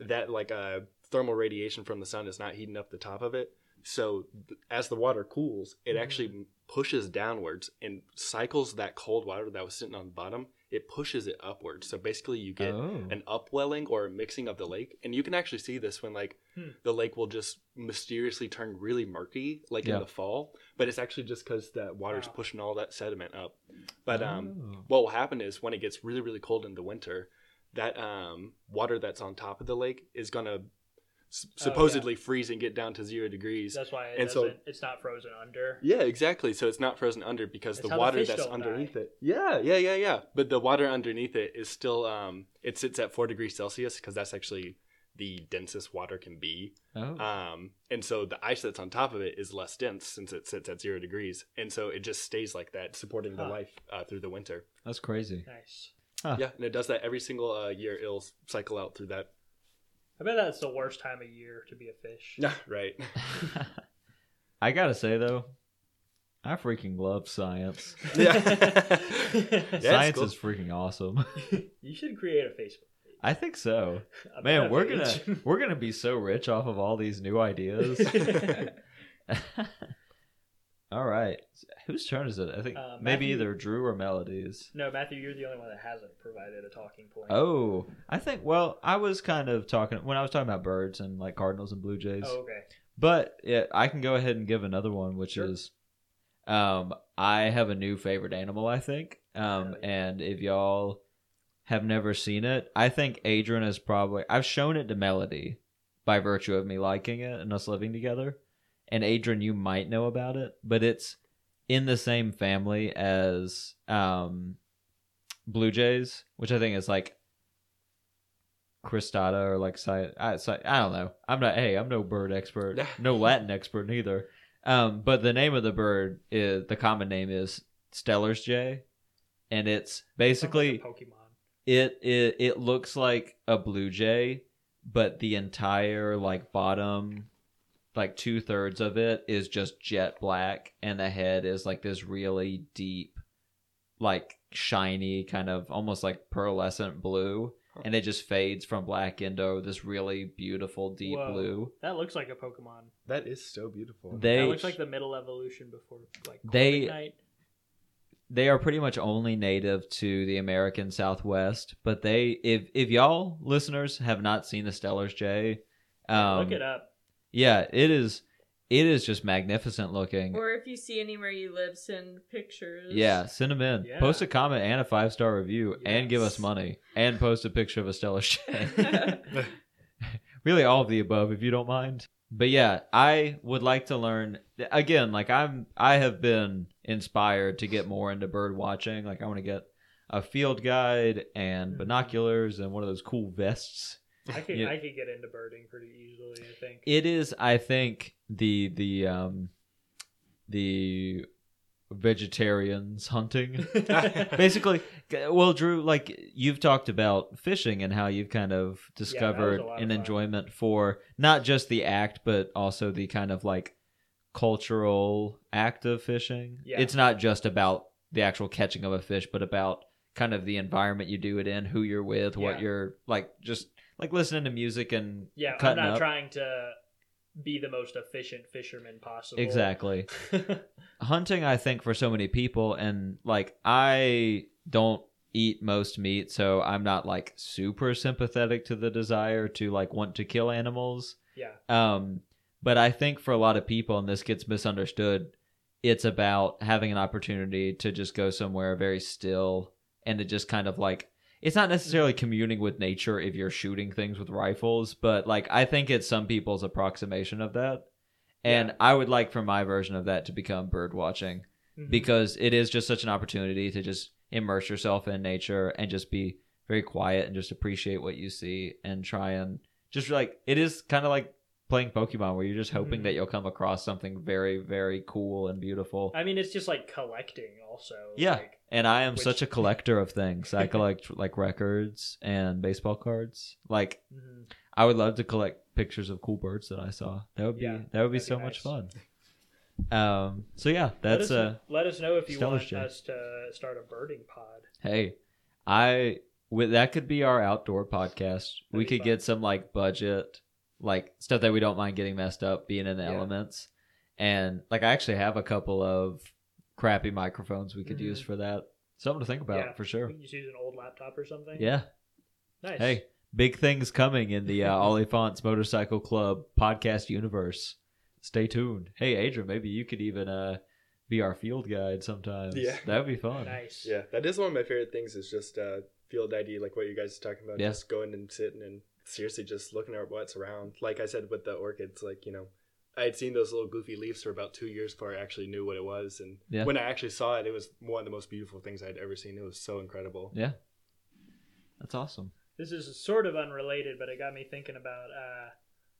that like uh, thermal radiation from the sun is not heating up the top of it. So th- as the water cools, it Mhm. actually pushes downwards and cycles that cold water that was sitting on the bottom. It pushes it upwards. So basically, you get oh an upwelling or a mixing of the lake, and you can actually see this when like Hmm. the lake will just mysteriously turn really murky, like Yeah. in the fall. But it's actually just because that water's Wow. pushing all that sediment up. But um, Oh. what will happen is when it gets really really cold in the winter, that um, water that's on top of the lake is gonna s- Oh, yeah. supposedly freeze and get down to zero degrees. That's why it And so- it's not frozen under. Yeah, exactly. So it's not frozen under because That's the how the water that's underneath die. it. Yeah, yeah, yeah, yeah. But the water underneath it is still um it sits at 4 degrees Celsius because that's actually the densest water can be. oh. Um and so the ice that's on top of it is less dense since it sits at 0 degrees. And so it just stays like that supporting the Huh. life uh, through the winter. that's crazy Nice. Huh. Yeah, and it does that every single uh, year it'll cycle out through that. I bet that's the worst time of year to be a fish. Yeah, right. <laughs> I gotta say though, I freaking love science. yeah. <laughs> <laughs> it's science cool. is freaking awesome. you should create a Facebook page. I think so. Man, we're gonna <laughs> we're gonna be so rich off of all these new ideas. <laughs> <laughs> all right, whose turn is it? I think Uh, maybe either Drew or Melodies. no, Matthew, you're the only one that hasn't provided a talking point. Oh, I think. Well, I was kind of talking when I was talking about birds and like cardinals and blue jays. Oh, okay. But yeah, I can go ahead and give another one, which Sure. is, um, I have a new favorite animal. I think, um, Hell yeah. and if y'all have never seen it, I think Adrin is probably. I've shown it to Melody by virtue of me liking it and us living together. And Adrin, you might know about it, but it's in the same family as um, blue jays, which I think is like cristata or like I, I don't know. I'm not. Hey, I'm no bird expert, <laughs> no Latin expert neither. Um, but the name of the bird is the common name is Steller's jay, and it's basically like a Pokemon. It it it looks like a blue jay, but the entire like bottom, like two thirds of it is just jet black, and the head is like this really deep, like shiny kind of almost like pearlescent blue, and it just fades from black into this really beautiful deep Whoa. blue. That looks like a Pokemon. That is so beautiful. They that looks like the middle evolution before like They- Corviknight. They are pretty much only native to the American Southwest. But they, if if y'all listeners have not seen the Steller's Jay, um, Look it up. Yeah, it is. it is just magnificent looking. Or if you see anywhere you live, send pictures. yeah, send them in. Yeah. Post a comment and a five star review, and give us money, and post a picture of a Steller's Jay. <laughs> <laughs> really, all of the above, if you don't mind. But yeah, I would like to learn again. Like I'm, I have been inspired to get more into bird watching. Like I want to get a field guide and Mhm. binoculars and one of those cool vests. I could Yeah. I could get into birding pretty easily. I think. It is, I think, the the um the vegetarians hunting. <laughs> <laughs> Basically, well, Drew, like you've talked about fishing and how you've kind of discovered lot of an fun. enjoyment for not just the act, but also the kind of like cultural act of fishing. Yeah. It's not just about the actual catching of a fish, but about kind of the environment you do it in, who you're with, what Yeah. you're like, just like listening to music and yeah, I'm not up. trying to be the most efficient fisherman possible. exactly. <laughs> hunting i think for so many people and like i don't eat most meat so i'm not like super sympathetic to the desire to like want to kill animals yeah. um but i think for a lot of people and this gets misunderstood it's about having an opportunity to just go somewhere very still and to just kind of like it's not necessarily communing with nature if you're shooting things with rifles but like i think it's some people's approximation of that and Yeah. i would like for my version of that to become bird watching Mhm. because it is just such an opportunity to just immerse yourself in nature and just be very quiet and just appreciate what you see and try and just like it is kind of like playing Pokemon where you're just hoping Mhm. that you'll come across something very very cool and beautiful. I mean, it's just like collecting, also. Yeah. Like, And I am Which- such a collector of things. I collect <laughs> like records and baseball cards. Like mhm. I would love to collect pictures of cool birds that I saw. That would be Yeah, that would be so be much fun. <laughs> Um so yeah, let that's us, uh let us know if you want Jay. us to start a birding pod. Hey, I with that could be our outdoor podcast. we That'd be could fun. get some like budget, like stuff that we don't mind getting messed up, being in the Yeah. elements, and like I actually have a couple of crappy microphones we could Mhm. use for that. Something to think about Yeah. for sure. We can just use an old laptop or something. Yeah. Nice. Hey, big things coming in the uh, <laughs> Oliphaunts Motorcycle Club podcast universe. Stay tuned. Hey, Adrin, maybe you could even uh be our field guide sometimes. Yeah. that would be fun. Nice. Yeah, that is one of my favorite things. Is just uh, field ID, like what you guys are talking about. Yeah. Just going and sitting and seriously just looking at what's around. Like I said with the orchids, like you know, I had seen those little goofy leaves for about two years before I actually knew what it was. And Yeah. when I actually saw it, it was one of the most beautiful things I'd ever seen. It was so incredible. Yeah, that's awesome. This is sort of unrelated, but it got me thinking about uh,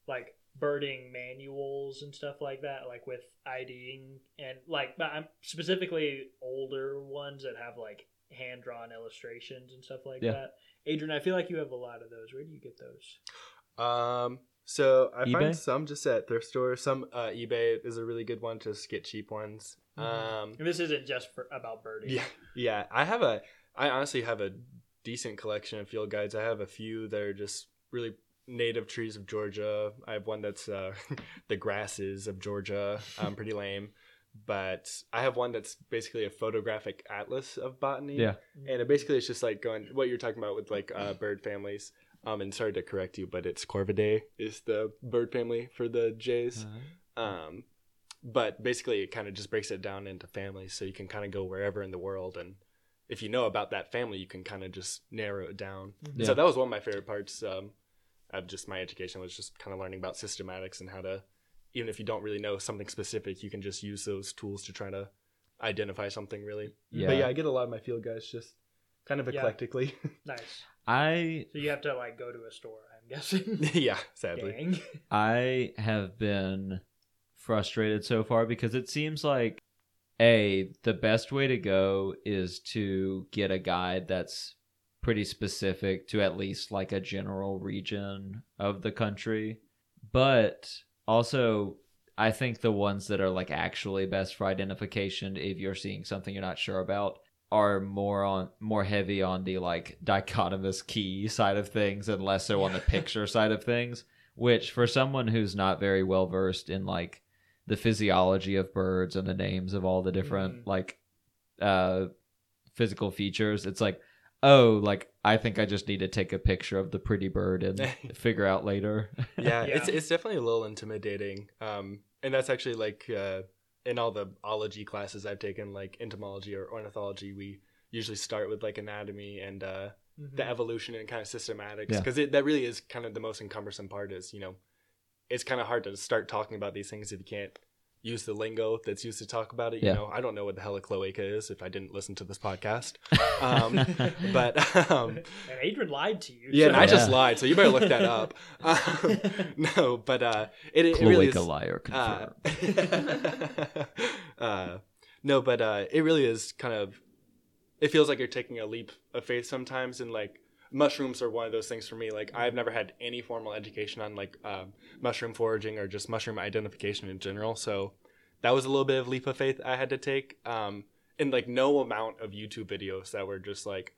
like birding manuals and stuff like that, like with IDing and like but I'm specifically older ones that have like hand drawn illustrations and stuff like Yeah. that. Adrin, I feel like you have a lot of those. Where do you get those? Um, so I eBay? find some just at thrift stores. Some uh, eBay is a really good one to just get cheap ones. Mhm. Um, And this isn't just for about birding. Yeah, yeah. I have a. I honestly have a decent collection of field guides. I have a few that are just really native trees of Georgia. I have one that's uh, <laughs> the grasses of Georgia. Um, pretty lame, but I have one that's basically a photographic atlas of botany. Yeah. and it basically it's just like going what you're talking about with like uh, bird families. Um, and sorry to correct you, but it's Corvidae is the bird family for the jays. Um, but basically, it kind of just breaks it down into families, so you can kind of go wherever in the world, and if you know about that family, you can kind of just narrow it down. Yeah. So that was one of my favorite parts um, of just my education was just kind of learning about systematics and how to, even if you don't really know something specific, you can just use those tools to try to identify something really. Yeah. But yeah, I get a lot of my field guides just kind of Yeah. eclectically. <laughs> Nice. I So you have to like go to a store, I'm guessing. <laughs> yeah, sadly. Dang. I have been frustrated so far because it seems like a the best way to go is to get a guide that's pretty specific to at least like a general region of the country. But also I think the ones that are like actually best for identification if you're seeing something you're not sure about are more on more heavy on the like dichotomous key side of things and less so on the <laughs> picture side of things which for someone who's not very well versed in like the physiology of birds and the names of all the different Mhm. like uh physical features it's like oh, like I think I just need to take a picture of the pretty bird and <laughs> figure out later. <laughs> yeah, Yeah. it's it's definitely a little intimidating. Um, and that's actually like uh, in all the ology classes I've taken, like entomology or ornithology, we usually start with like anatomy and uh, Mhm. the evolution and kind of systematics Yeah. because that really is kind of the most encumbersome part. Is you know, it's kind of hard to start talking about these things if you can't use the lingo that's used to talk about it. You Yeah. know, I don't know what the hell a cloaca is if I didn't listen to this podcast. <laughs> Um, but um, and Adrin lied to you. yeah, and so- I just Yeah. lied, so you better look that <laughs> up. Um, no, but uh, it, it really is. Cloaca liar Uh, <laughs> uh, no, but uh, it really is kind of. It feels like you're taking a leap of faith sometimes, and like mushrooms are one of those things for me. Like I've never had any formal education on like um, mushroom foraging or just mushroom identification in general, so that was a little bit of leap of faith I had to take. Um, and like no amount of YouTube videos that were just like,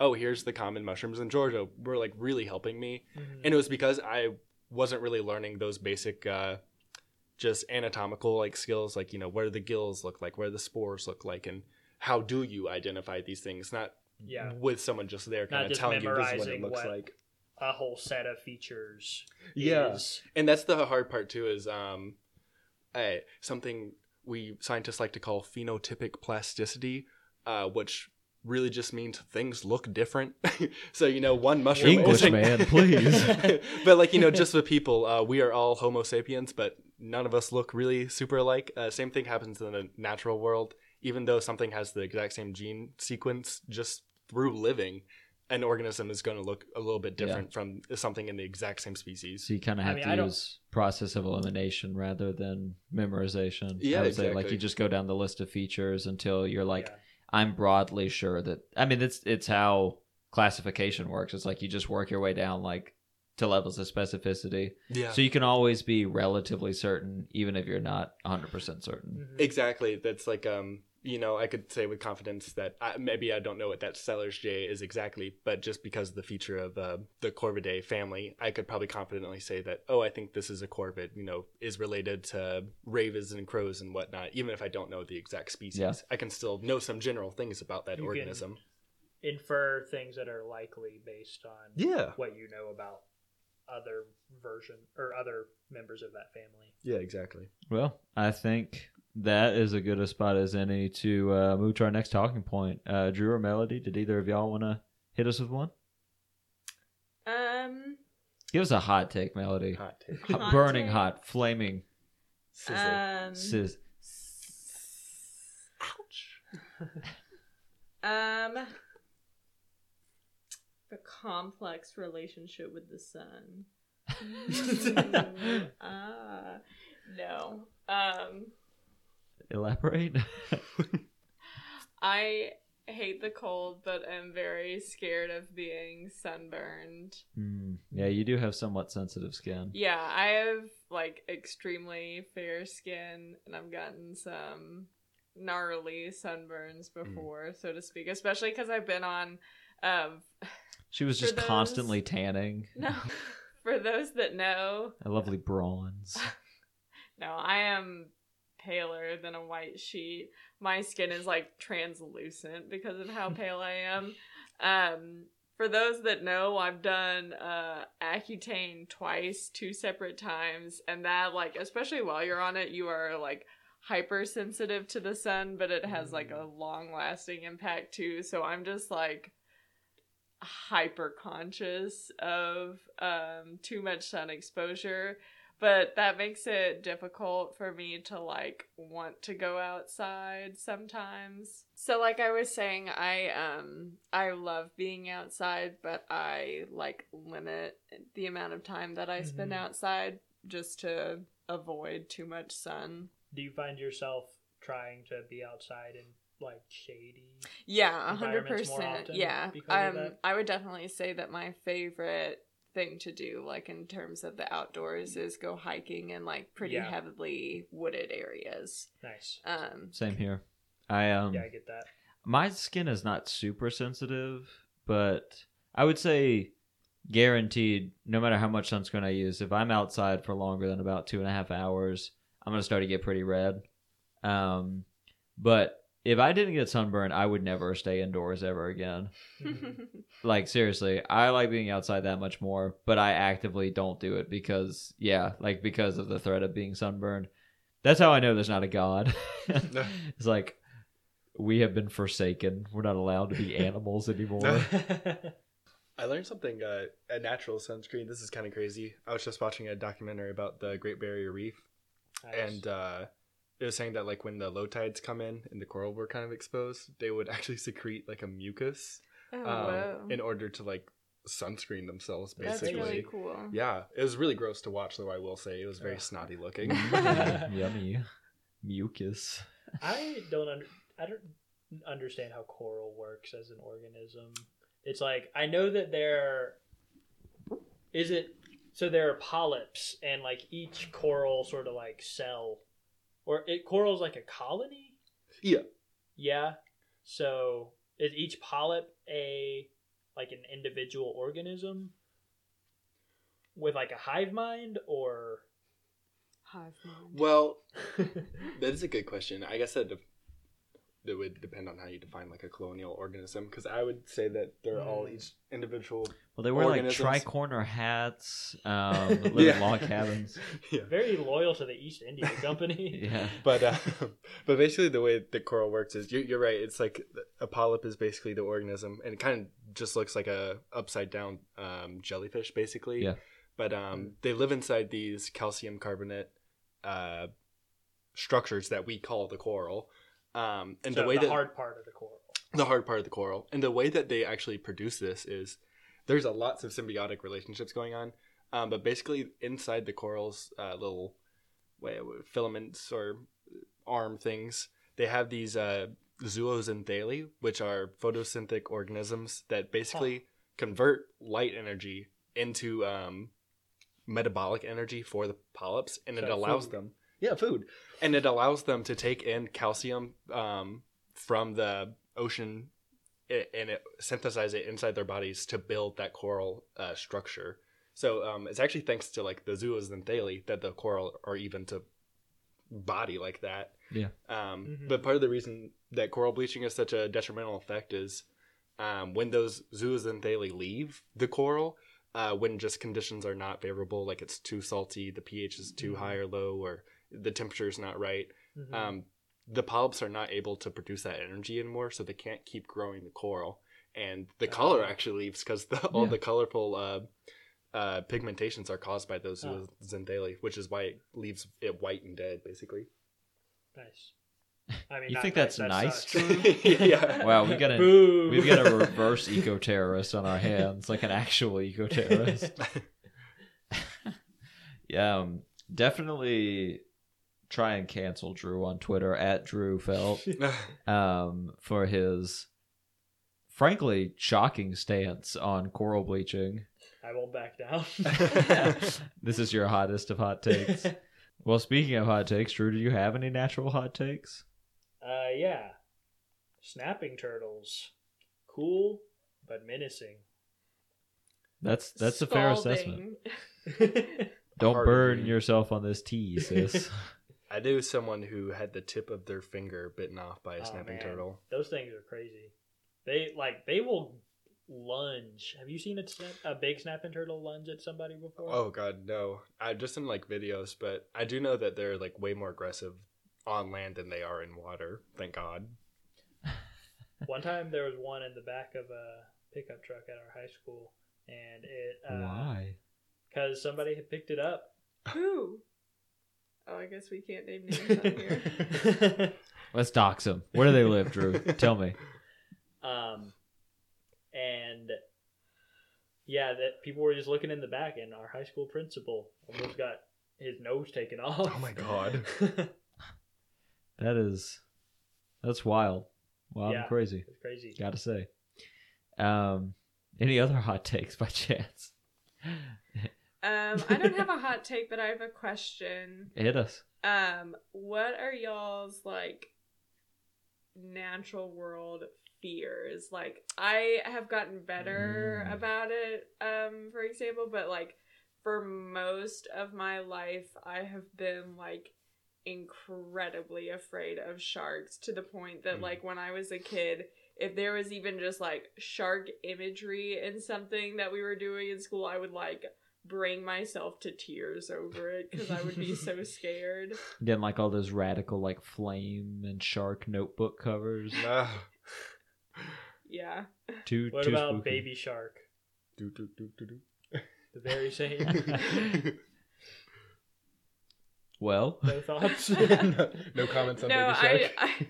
oh, here's the common mushrooms in Georgia, were like really helping me Mhm. and it was because I wasn't really learning those basic, uh, just anatomical like skills, like you know, what do the gills look like, do the spores look like, and how do you identify these things? Not Yeah. with someone just there, Not kind of telling you this is what it looks what- like. a whole set of features. Yeah. is- And that's the hard part too. Is um, something we scientists like to call phenotypic plasticity, uh, which really just means things look different. <laughs> so you know, one mushroom English isn't- man, <laughs> please. <laughs> but like you know, just with people, uh, we are all Homo sapiens, but none of us look really super alike. Uh, same thing happens in the natural world. Even though something has the exact same gene sequence, just through living, an organism is going to look a little bit different from something in the exact same species. So you kind of I have mean, to I don't- use process of elimination rather than memorization. Yeah, I would say like you just go down the list of features until you're like, yeah. I'm broadly sure that. I mean, it's it's how classification works. It's like you just work your way down like to levels of specificity. Yeah, So you can always be relatively certain, even if you're not 100 percent certain. Mhm. exactly. That's like um, you know, I could say with confidence that I, maybe I don't know what that Steller's Jay is exactly, but just because of the feature of uh, the Corvidae family, I could probably confidently say that, oh, I think this is a corvid. You know, is related to ravens and crows and whatnot. Even if I don't know the exact species, Yeah. I can still know some general things about that You can- organism. Infer things that are likely based on Yeah, what you know about other version or other members of that family. yeah, exactly. Well, I think that is a good a spot as any to uh, move to our next talking point. Uh, Drew or Melody, did either of y'all want to hit us with one? Um, Give us a hot take, Melody. Hot take. Hot- Hot burning take? hot, flaming. Sizzling. um, Sizz. <laughs> um, the complex relationship with the sun. <laughs> Mm, ah, no. Um, Elaborate. I hate the cold, but am very scared of being sunburned. Hmm. Yeah, you do have somewhat sensitive skin. Yeah, I have like extremely fair skin, and I've gotten some gnarly sunburns before, so to speak. Especially because I've been on. Um, She was just those- constantly tanning. no, <laughs> for those that know, A lovely bronze. <laughs> no, I am paler than a white sheet. My skin is like translucent because of how <laughs> pale I am. Um, for those that know, I've done uh, Accutane twice, two separate times, and that like, especially while you're on it, you are like hypersensitive to the sun, but it has like a long lasting impact too. So I'm just like hyper conscious of um too much sun exposure but that makes it difficult for me to like want to go outside sometimes so like i was saying i um i love being outside but i like limit the amount of time that i spend Mhm. outside just to avoid too much sun Do you find yourself trying to be outside in like shady? Yeah, hundred percent. Yeah, um. I would definitely say that my favorite thing to do, like in terms of the outdoors, is go hiking in like pretty Yeah. heavily wooded areas. Nice. Um, Same here. I um yeah, I get that. my skin is not super sensitive, but I would say guaranteed, no matter how much sunscreen I use, if I'm outside for longer than about two and a half hours, I'm gonna start to get pretty red. Um, but if I didn't get sunburned, I would never stay indoors ever again. <laughs> Like seriously, I like being outside that much more, but I actively don't do it because yeah, like because of the threat of being sunburned. That's how I know there's not a god. <laughs> <laughs> it's like we have been forsaken. We're not allowed to be animals anymore. I learned something. Uh, a natural sunscreen. This is kind of crazy. I was just watching a documentary about the Great Barrier Reef, and uh, it was saying that like when the low tides come in and the coral were kind of exposed, they would <laughs> actually secrete like a mucus oh, um, wow. in order to like sunscreen themselves. That's Basically, really cool. yeah, it was really gross to watch. Though I will say it was very Ugh. snotty looking. <laughs> <laughs> Yummy mucus. I don't under, I don't understand how coral works as an organism. It's like I know that there is it so there are polyps and like each coral sort of like cell or it coral's like a colony? yeah, Yeah. So is each polyp a like an individual organism with like a hive mind or Hive mind. well, <laughs> that is a good question. I guess that. Def- that would depend on how you define like a colonial organism because I would say that they're all Mm. each individual Well, they wear like Organisms. tricorner hats, um, <laughs> live Yeah. log cabins. <laughs> yeah. very loyal to the East India <laughs> Company. Yeah. but uh, but basically the way the coral works is you're, you're right it's like a polyp is basically the organism and it kind of just looks like a upside down um, jellyfish basically Yeah. but um, they live inside these calcium carbonate uh, structures that we call the coral um, and so the way that the that hard part of the coral. the hard part of the coral. And the way that they actually produce this is there's a lots of symbiotic relationships going on. Um, but basically, inside the coral's uh, little way, filaments or arm things, they have these uh, zooxanthellae, which are photosynthetic organisms that basically convert light energy into um, metabolic energy for the polyps, and it allows food. them, yeah, food, and it allows them to take in calcium um, from the ocean and it synthesize it inside their bodies to build that coral uh, structure. So um, it's actually thanks to like the zooxanthellae that the coral are even to body like that. Yeah. Um, Mhm. But part of the reason that coral bleaching is such a detrimental effect is um, when those zooxanthellae leave the coral, uh, when just conditions are not favorable, like it's too salty, the pH is too Mhm. high or low, or the temperature is not right, Mhm. um, the polyps are not able to produce that energy anymore, so they can't keep growing the coral, and the color Oh. actually leaves because the, all Yeah. the colorful uh, uh, pigmentations are caused by those Oh. xanthellae, which is why it leaves it white and dead, basically. nice. I mean, <laughs> You not think that's that nice, <laughs> <laughs> yeah. Wow, we got a Boo. we've got a reverse eco terrorist on our hands, like an actual eco terrorist. Yeah, um, definitely try and cancel Drew on Twitter at Drew Felt <laughs> um, for his frankly shocking stance on coral bleaching. I won't back down. <laughs> this is your hottest of hot takes. <laughs> Well, speaking of hot takes, Drew, do you have any natural hot takes? uh, yeah. Snapping turtles. Cool, but menacing. That's that's a fair assessment. Don't burn yourself on this tea, sis. I knew someone who had the tip of their finger bitten off by a Oh, snapping man. turtle. Those things are crazy. They like they will lunge. Have you seen a, snap, a big snapping turtle lunge at somebody before? Oh god, no! I just in like videos, but I do know that they're like way more aggressive on land than they are in water. Thank God. <laughs> One time there was one in the back of a pickup truck at our high school, and it uh, Why? because somebody had picked it up. <laughs> Who? Oh, I guess we can't name names on here. <laughs> Let's dox them. Where do they live, Drew? Tell me. um, and yeah, that people were just looking in the back, and our high school principal almost got his nose taken off. Oh my God. <laughs> That is that's wild. Wild Yeah. and crazy. it's crazy. Gotta say. Um any other hot takes by <laughs> chance? Um, I don't have a hot take, but I have a question. <laughs> Hit us. Um, what are y'all's like natural world fears? Like, I have gotten better Mm. about it, um, for example, but like for most of my life, I have been like incredibly afraid of sharks to the point that Mm. like when I was a kid, if there was even just like shark imagery in something that we were doing in school, I would like bring myself to tears over it because I would be so <laughs> scared. Getting like all those radical like flame and shark notebook covers. <laughs> No. Yeah. Too What too about spooky. Baby Shark? Do, do, do, do, do. <laughs> The very same. Well, no thoughts. no, no comments on no, Baby Shark. I,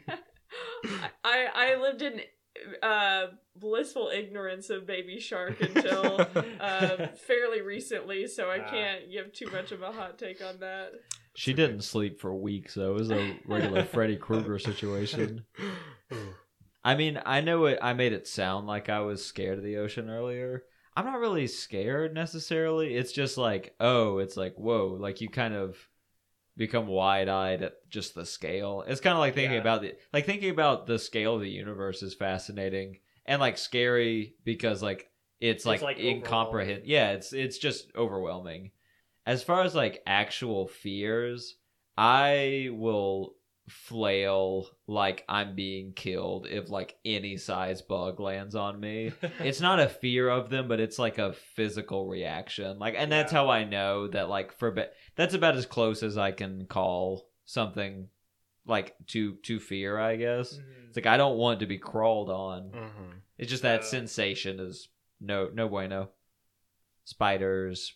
I, I, I lived in uh, blissful ignorance of Baby Shark until uh, <laughs> fairly recently, so I can't give too much of a hot take on that. she didn't sleep for weeks though. It was a <laughs> regular Freddy Krueger situation. <laughs> I mean, I know it. I made it sound like I was scared of the ocean earlier. I'm not really scared necessarily. It's just like, oh, it's like, whoa, like you kind of become wide eyed at just the scale. It's kind of like thinking Yeah. about the like thinking about the scale of the universe is fascinating and like scary because like it's It's, like, like, incomprehend. Yeah, it's it's just overwhelming. As far as like actual fears, I will flail like I'm being killed if like any size bug lands on me. <laughs> It's not a fear of them, but it's like a physical reaction. Like and that's Yeah. how I know that like for be- that's about as close as I can call something like to to fear, I guess. Mhm. It's like I don't want to be crawled on. Mhm. It's just that sensation is no no bueno. Spiders,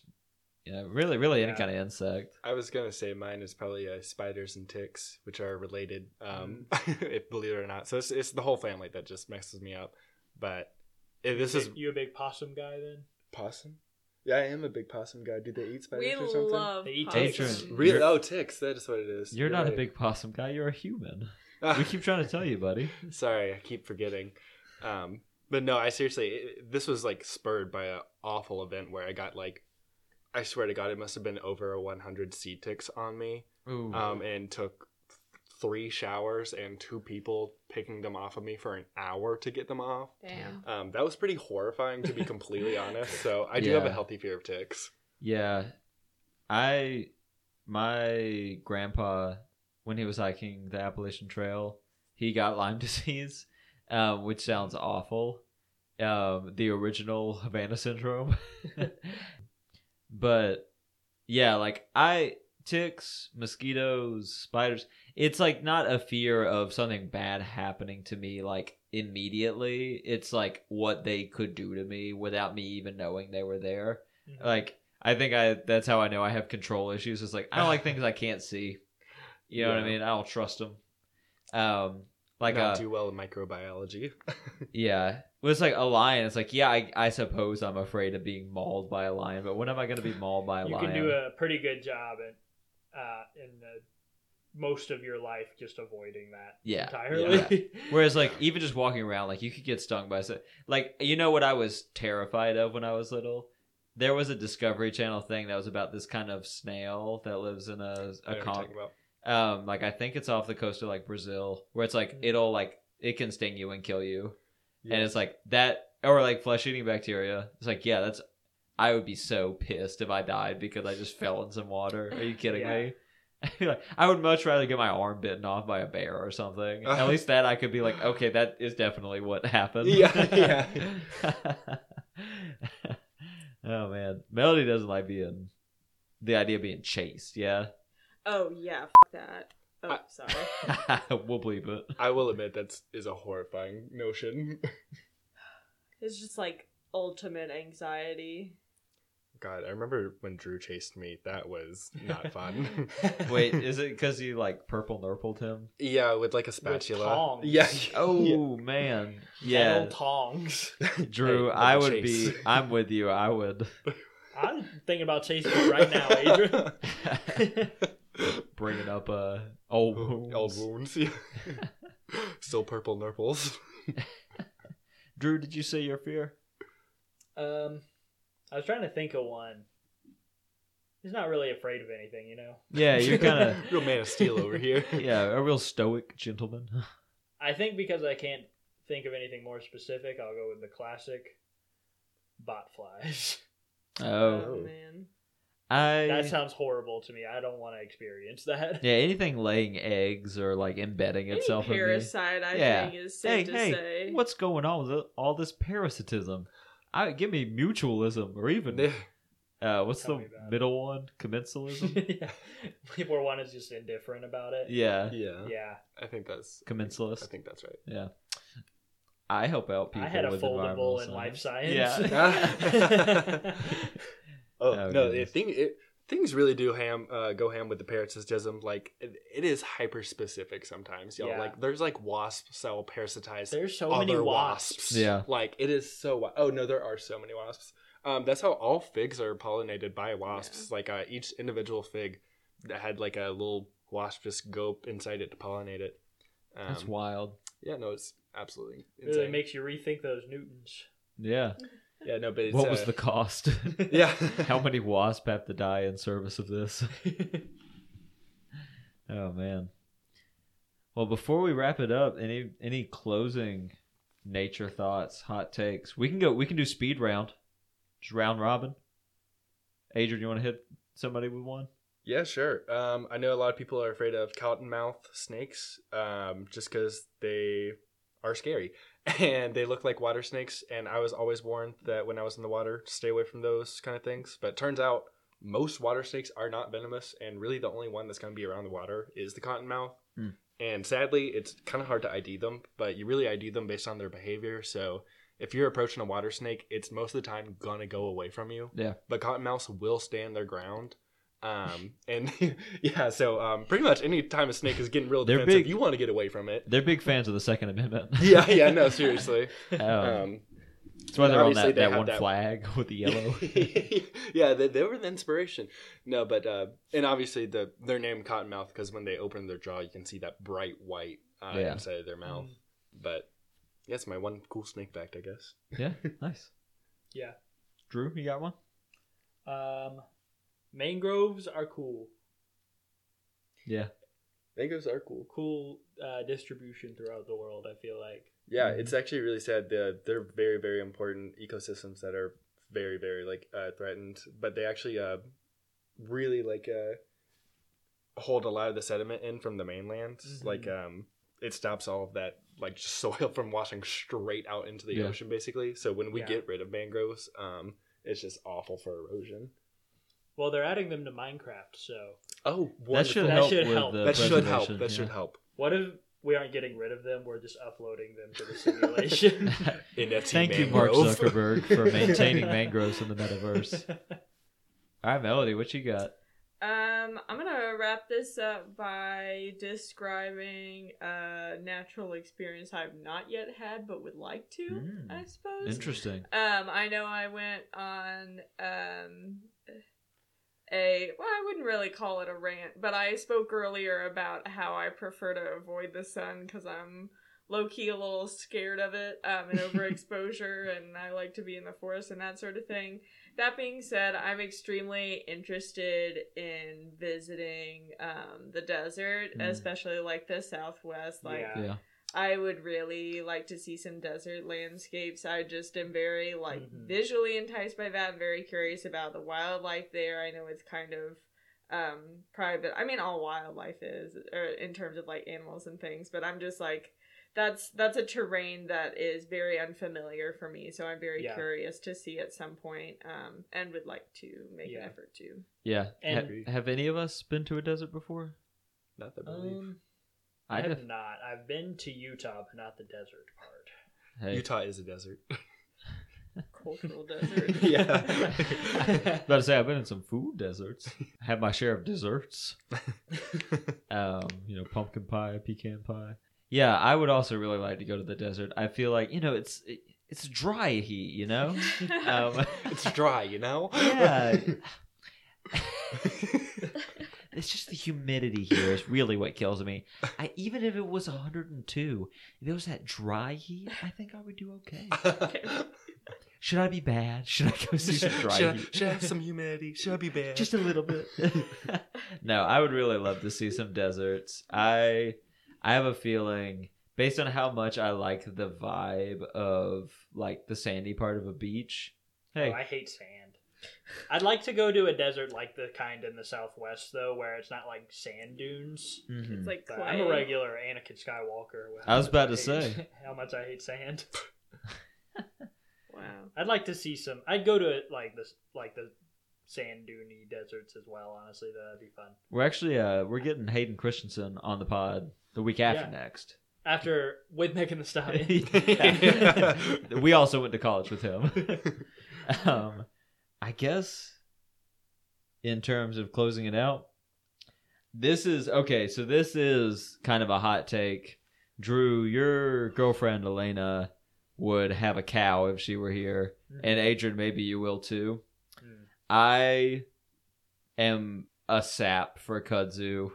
you know, really really any kind of insect. I was gonna say mine is probably uh, spiders and ticks, which are related. Um, Mm. <laughs> if believe it or not, so it's, it's the whole family that just messes me up. But eh, this is you a big possum guy then? possum. Yeah, I am a big possum guy. Do they eat spiders We or something? love They eat possums. Adrin, Really? Oh, ticks. That is what it is. You're not a big possum guy. You're a human. <laughs> We keep trying to tell you, buddy. <laughs> Sorry, I keep forgetting. Um, but no, I seriously, it, this was like spurred by an awful event where I got like, I swear to God, it must have been over 100 sea ticks on me. Ooh. um, and took three showers and two people picking them off of me for an hour to get them off. Damn. Um, that was pretty horrifying, to be completely <laughs> honest. So I do have a healthy fear of ticks. Yeah. I my grandpa when he was hiking the Appalachian Trail, he got Lyme <laughs> disease, um, which sounds awful. Um, the original Havana syndrome. <laughs> but yeah, like I ticks, mosquitoes, spiders. It's like not a fear of something bad happening to me like immediately. It's like what they could do to me without me even knowing they were there. Mhm. Like I think I that's how I know I have control issues. It's like I don't like things I can't see. You know what I <laughs> mean? I don't trust them. Um, like Not uh, do well in microbiology. <laughs> yeah, well, it's like a lion. It's like yeah, I, I suppose I'm afraid of being mauled by a lion, but when am I going to be mauled by a you lion? You can do a pretty good job at uh, in uh, most of your life just avoiding that Yeah, entirely. <laughs> Whereas like even just walking around, like you could get stung by so like you know what I was terrified of when I was little. There was a Discovery Channel thing that was about this kind of snail that lives in a I a know what con- about. Um like I think it's off the coast of like Brazil where it's like Mhm. it'll like it can sting you and kill you and it's like that or like flesh eating bacteria. It's like yeah, that's I would be so pissed if I died because I just fell in some water. Are you kidding Yeah. me? <laughs> like, I would much rather get my arm bitten off by a bear or something. <laughs> At least that I could be like, okay, that is definitely what happened. Yeah, <laughs> oh man, Melody doesn't like being the idea of being chased. Yeah, Oh yeah, f- that. Oh, I- sorry. <laughs> we'll bleep it. I will admit that's is a horrifying notion. <laughs> It's just like ultimate anxiety. God, I remember when Drew chased me. That was not fun. <laughs> Wait, is it because you like purple nurpled him? yeah, with like a spatula. tongs. Yeah. Oh man, yeah. yeah, tongs. Drew, Hey, I would chase. be. I'm with you. I would I'm thinking about chasing you right now, Adrin. Bringing up uh old wounds. Old wounds. Yeah. <laughs> Still purple nurples. <laughs> Drew, did you say your fear? um, I was trying to think of one. He's not really afraid of anything, you know. Yeah, you're <laughs> kind of real man of steel over here. yeah, a real stoic gentleman. I think because I can't think of anything more specific, I'll go with the classic bot flies. Oh, Oh man. I That sounds horrible to me. I don't want to experience that. yeah, anything laying eggs or like embedding Any itself in me. parasite, I Yeah. think, is Hey, safe to hey, say. what's going on with all this parasitism? I give me mutualism or even uh, what's Tell the me about it. middle one? Commensalism. <laughs> yeah. Where one is just indifferent about it. yeah, Yeah. Yeah. I think that's. commensalist. I think that's right. Yeah. I help out people I had a with foldable environmental in life science. science. Yeah. <laughs> <laughs> Oh, Oh, no, goodness. it, thing, it, things really do ham uh, go ham with the parasitism. Like it, it is hyper specific sometimes. Yo, Yeah. like there's like wasp cell parasitize There's so other many wasps. Yeah. like it is so. Oh no, there are so many wasps. Um, that's how all figs are pollinated by wasps. Like uh, each individual fig that had like a little wasp just go inside it to pollinate it. Um, That's wild. yeah, no, it's absolutely It really makes you rethink those Newtons. Yeah. Yeah, no, but it's, What was uh, the cost? <laughs> yeah? <laughs> How many wasps have to die in service of this? <laughs> Oh man. Well, before we wrap it up, any any closing nature thoughts, hot takes? We can go. We can do speed round, just round robin. Adrin, you want to hit somebody with one? Yeah, sure. Um, I know a lot of people are afraid of cottonmouth snakes, um, just because they are scary <laughs> and they look like water snakes. And I was always warned that when I was in the water, stay away from those kind of things. But it turns out most water snakes are not venomous, and really the only one that's going to be around the water is the cottonmouth. Hmm. And sadly, it's kind of hard to ID them, but you really ID them based on their behavior. So if you're approaching a water snake, it's most of the time gonna go away from you Yeah. but cottonmouths will stand their ground. Um, and <laughs> yeah, so um, pretty much any time a snake is getting real <laughs> They're defensive, big. you want to get away from it. They're big fans of the Second Amendment. <laughs> Yeah, yeah, no, seriously. um, Um, that's why they're on that, they that one that- flag with the yellow. yeah, they, they were the inspiration. No, but uh, and obviously the their name cottonmouth because when they open their jaw, you can see that bright white uh, Yeah. inside of their mouth. But yeah, my one cool snake fact, I guess. yeah, nice. Yeah. Drew, you got one? Um, mangroves are cool. Yeah. Mangoes are cool. Cool uh, distribution throughout the world. I feel like. Yeah, Mhm. it's actually really sad. They're, they're very, very important ecosystems that are very, very like uh, threatened. But they actually uh, really like uh, hold a lot of the sediment in from the mainland. Mhm. Like um, it stops all of that like <laughs> soil from washing straight out into the Yeah. ocean, basically. So when we Yeah. get rid of mangroves, um, it's just awful for erosion. Well, they're adding them to Minecraft, so Oh, That should That help should with help. the that should help. preservation, That yeah. should help. what if we aren't getting rid of them? We're just uploading them to the simulation. <laughs> NFT Thank you, Mark mangrove. Zuckerberg, for <laughs> maintaining mangroves in the metaverse. <laughs> All right, Melody, what you got? Um, I'm gonna wrap this up by describing a natural experience I've not yet had but would like to. Mm, I suppose. Interesting. Um, I know I went on um a well, I wouldn't really call it a rant, but I spoke earlier about how I prefer to avoid the sun because I'm low key a little scared of it um, and <laughs> overexposure, and I like to be in the forest and that sort of thing. That being said, I'm extremely interested in visiting um, the desert, Mm. especially like the Southwest. Like, Yeah. Yeah. I would really like to see some desert landscapes. I just am very like Mhm. visually enticed by that. I'm very curious about the wildlife there. I know it's kind of um private. I mean all wildlife is or in terms of like animals and things, but I'm just like that's that's a terrain that is very unfamiliar for me. So I'm very Yeah. curious to see at some point um and would like to make Yeah. an effort to. Yeah. And- Ha- have any of us been to a desert before? Not that I believe. Um, I I have def- not. I've been to Utah, but not the desert part. Hey. Utah is a desert. <laughs> Cultural desert. <laughs> yeah. <laughs> About to say I've been in some food deserts. Had my share of desserts. Um, you know, pumpkin pie, pecan pie. Yeah, I would also really like to go to the desert. I feel like you know it's it, it's dry heat. You know. Um, it's dry, you know? yeah. It's just the humidity here is really what kills me. I even if it was 102, if it was that dry heat, I think I would do okay. <laughs> Should I be bad? Should I go see some dry should, I, heat? should I have some humidity? Should I be bad? Just a little bit. <laughs> no, I would really love to see some deserts. I I have a feeling based on how much I like the vibe of like the sandy part of a beach. Hey, Oh, I hate sand. I'd like to go to a desert like the kind in the southwest though, where it's not like sand dunes. Mhm. It's like But. I'm a regular Anakin Skywalker. I was much about to say. <laughs> how much I hate sand. <laughs> Wow. I'd like to see some. I'd go to like the like the sand duney deserts as well. Honestly, that'd be fun. We're actually uh we're getting Hayden Christensen on the pod the week after Yeah. next. After with Megan Thee <laughs> Stallion. We also went to college with him. um, I guess in terms of closing it out, this is okay. So this is kind of a hot take. Drew, your girlfriend Elena would have a cow if she were here, and Adrin, maybe you will too. Mm. I am a sap for kudzu.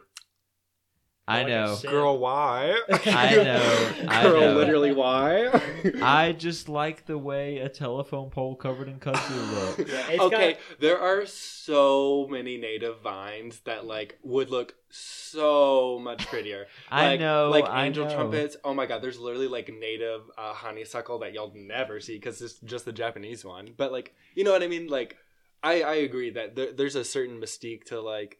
I Like know. Girl, why? I <laughs> know, I Girl, know. literally, why? <laughs> I just like the way a telephone pole covered in kudzu looks. <laughs> Yeah, okay, got- there are so many native vines that like would look so much prettier. I Like- know, like angel know. trumpets. Oh my god, there's literally like native uh, honeysuckle that y'all never see because it's just the Japanese one. But like, you know what I mean? Like, I I agree that there, there's a certain mystique to like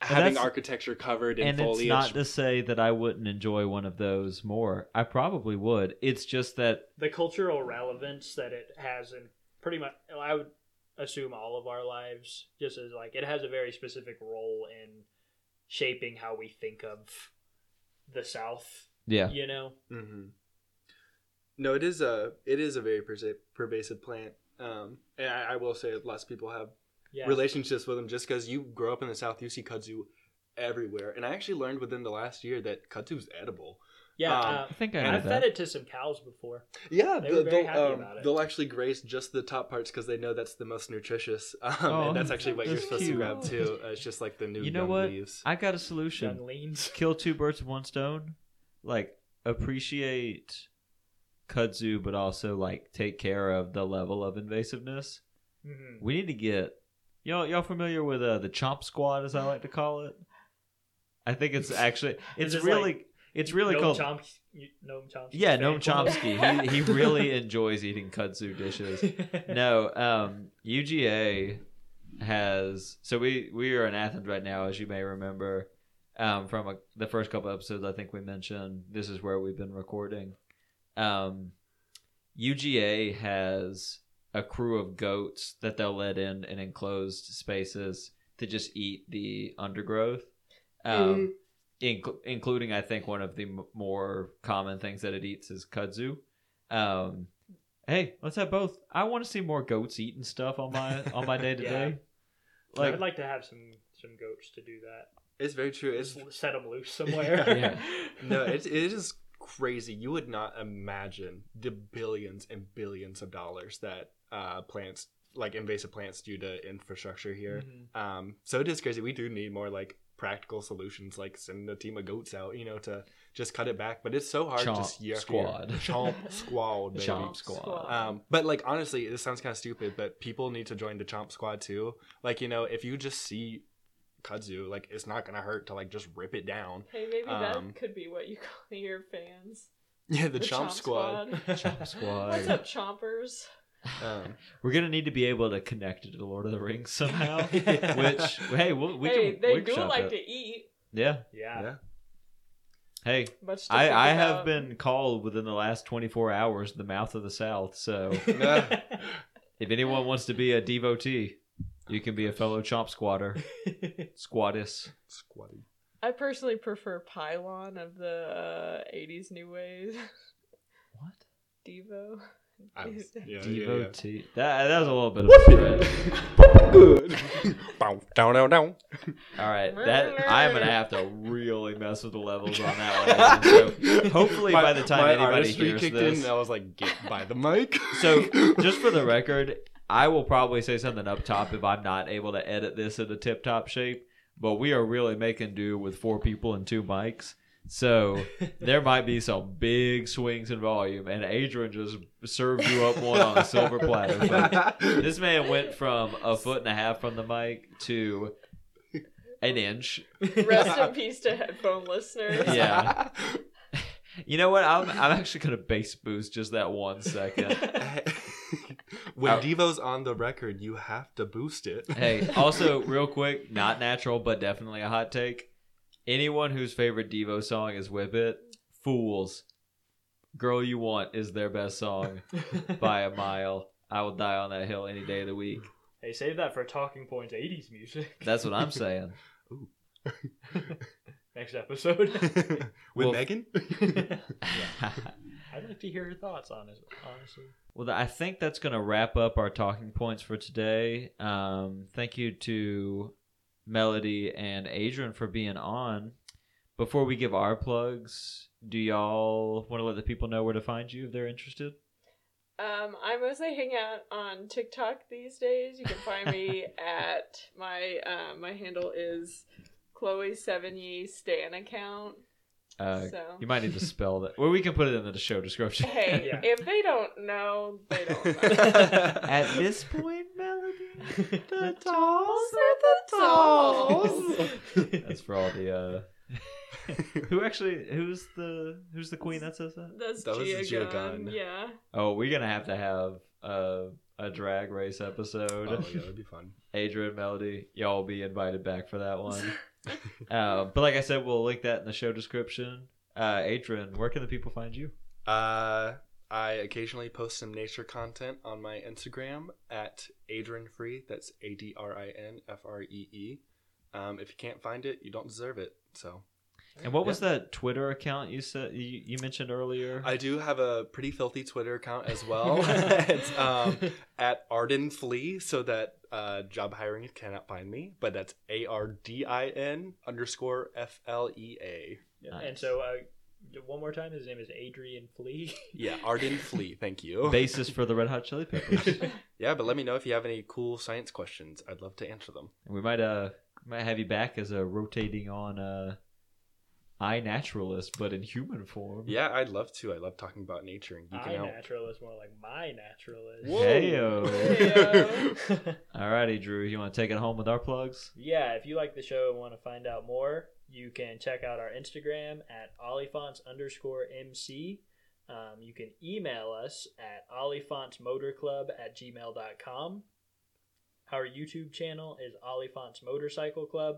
having architecture covered in And foliage. it's not to say that I wouldn't enjoy one of those more. I probably would. It's just that the cultural relevance that it has in pretty much I would assume all of our lives just as like it has a very specific role in shaping how we think of the South. yeah. You know, hmm No, it is a it is a very pervasive plant. Um, and I, I will say lots of people have yeah. relationships with them just because you grow up in the South, you see kudzu everywhere. And I actually learned within the last year that kudzu's edible. Yeah, Um, uh, I think I and i've that. fed it to some cows before. Yeah, They were very they'll, happy um, about it. they'll actually graze just the top parts because they know that's the most nutritious. <laughs> Um, Oh, and that's actually what you're that's supposed cute. to grab too. Uh, it's just like the new You know young what? leaves. I got a solution. Young leans. <laughs> Kill two birds with one stone. Like appreciate kudzu, but also like take care of the level of invasiveness. Mhm. We need to get y'all y'all familiar with uh, the chomp squad as I like to call it. I think it's actually it's really like it's really Noam called Chomsky, Noam Chomsky. yeah Noam. Chomsky. He he really enjoys eating kudzu dishes. <laughs> No, um, UGA has so we we are in Athens right now, as you may remember. Um, from a, the first couple episodes, I think we mentioned this is where we've been recording. Um, UGA has a crew of goats that they'll let in in enclosed spaces to just eat the undergrowth. Um, inc- including I think one of the m- more common things that it eats is kudzu. Um, hey, let's have both. I want to see more goats eating stuff on my on my day to day. Like, I'd like to have some some goats to do that. It's very true. It's set them loose <laughs> somewhere. Yeah. no, it, it is crazy. You would not imagine the billions and billions of dollars that uh, plants, like invasive plants, do to infrastructure here. Mhm. Um, so it is crazy. We do need more like practical solutions, like send a team of goats out, you know, to just cut it back. But it's so hard Chomp just year after squad. year. Chomp <laughs> squad, baby. Chomp squad. Um, but like honestly, this sounds kind of stupid, but people need to join the Chomp Squad too. Like you know, if you just see kudzu, like it's not gonna hurt to like just rip it down. Hey, maybe Um, that could be what you call your fans. Yeah, the, Chomp, Squad. <laughs> Chomp Squad. What's up, chompers? Um, We're gonna need to be able to connect it to Lord of the Rings somehow. <laughs> Yeah. Which, hey, we'll, we hey, can they do like it. to eat. Yeah. Yeah. yeah. Hey, Much I, I have been called within the last 24 hours the mouth of the South. So <laughs> if anyone wants to be a devotee, you can be a fellow chomp squatter, <laughs> squattess. Squatty. I personally prefer Pylon of the uh, 80s New Wave. What? Devo. I was- <laughs> yeah, yeah, yeah. Devotee. That, that was a little bit of a stretch. Good. <laughs> Bow, down, down, down. All right, that I'm gonna have to really mess with the levels on that one. So hopefully, My- by the time my anybody hears kicked this, in, I was like, get by the mic. so just for the record, I will probably say something up top if I'm not able to edit this in a tip top shape. But we are really making do with four people and two mics. So <laughs> there might be some big swings in volume, and Adrin just served you up one on a silver platter. folks. <laughs> This man went from a foot and a half from the mic to an inch. Rest in peace to headphone listeners. Yeah. <laughs> You know what? I'm I'm actually gonna bass boost just that one second. When Oh. Devo's on the record, you have to boost it. <laughs> Hey, also, <laughs> real quick, not natural, but definitely a hot take. Anyone whose favorite Devo song is Whip It, fools. Girl You Want is their best song <laughs> by a mile. I will die on that hill any day of the week. hey, save that for Talking Points 80s music. That's what I'm saying. Next episode. With Well, Megan? I'd like to hear your thoughts on it, honestly. Well, I think that's going to wrap up our talking points for today. Um, thank you to Melody and Adrin for being on. Before we give our plugs, do y'all want to let the people know where to find you if they're interested? Um, I mostly hang out on TikTok these days. You can find me <laughs> at my uh, my handle is Chloe Sevigny Stan account. Uh, So. You might need to spell that. Well, we can put it in the show description. Hey, <laughs> Yeah. if they don't know, they don't <laughs> know. At this point, Melody, <laughs> the dolls are the dolls. that's for all the. Uh... who actually? Who's the Who's the queen that says that? That's That was Gia, Gia Gunn. Gunn. Yeah. Oh, we're gonna have to have a a drag race episode. oh, yeah, that'd be fun. Adrin Melody, y'all will be invited back for that one. <laughs> uh, but like I said, we'll link that in the show description. Uh, Adrin, where can the people find you? Uh, I occasionally post some nature content on my Instagram at Adrin Free. That's A D R I N F R E E. Um, if you can't find it, you don't deserve it. So And what was that Twitter account you said you, you mentioned earlier? I do have a pretty filthy Twitter account as well. <laughs> it's um, at Ardin Flea, so that uh, job hiring cannot find me. But that's A R D I N underscore F L E A. Yeah, Nice. And so, uh, one more time, his name is Adrin Flea. <laughs> Yeah, Ardin Flea. Thank you. Basis for the Red Hot Chili Peppers. <laughs> Yeah, but let me know if you have any cool science questions. I'd love to answer them. we might uh might have you back as a rotating on uh eye naturalist, but in human form. Yeah, I'd love to. I love talking about nature and My geeking out. naturalist, more like my naturalist. Heyo. Heyo. <laughs> Alrighty, Drew, you want to take it home with our plugs? yeah, if you like the show and want to find out more, you can check out our Instagram at oliphaunts underscore MC. Um, you can email us at oliphauntsmotorclub at gmail.com. Our YouTube channel is Oliphaunts Motorcycle Club.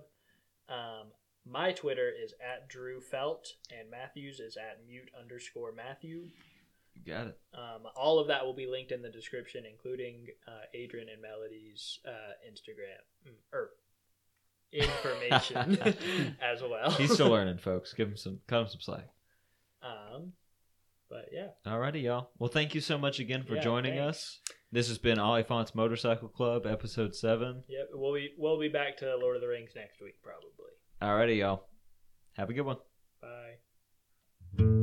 Um, my Twitter is at Drew Felt, and Matthews is at mute underscore Matthew. You got it. Um, all of that will be linked in the description, including uh, Adrin and Melody's uh, Instagram mm, or <laughs> information <laughs> as well. He's still learning, <laughs> folks. Give him some cut him some slack. Um, but yeah, Alrighty, y'all. Well, thank you so much again for Yeah, joining thanks. us. This has been Oliphaunts Motorcycle Club, episode seven. yep. We'll be we'll be back to Lord of the Rings next week, probably. Alrighty, y'all. Have a good one. Bye.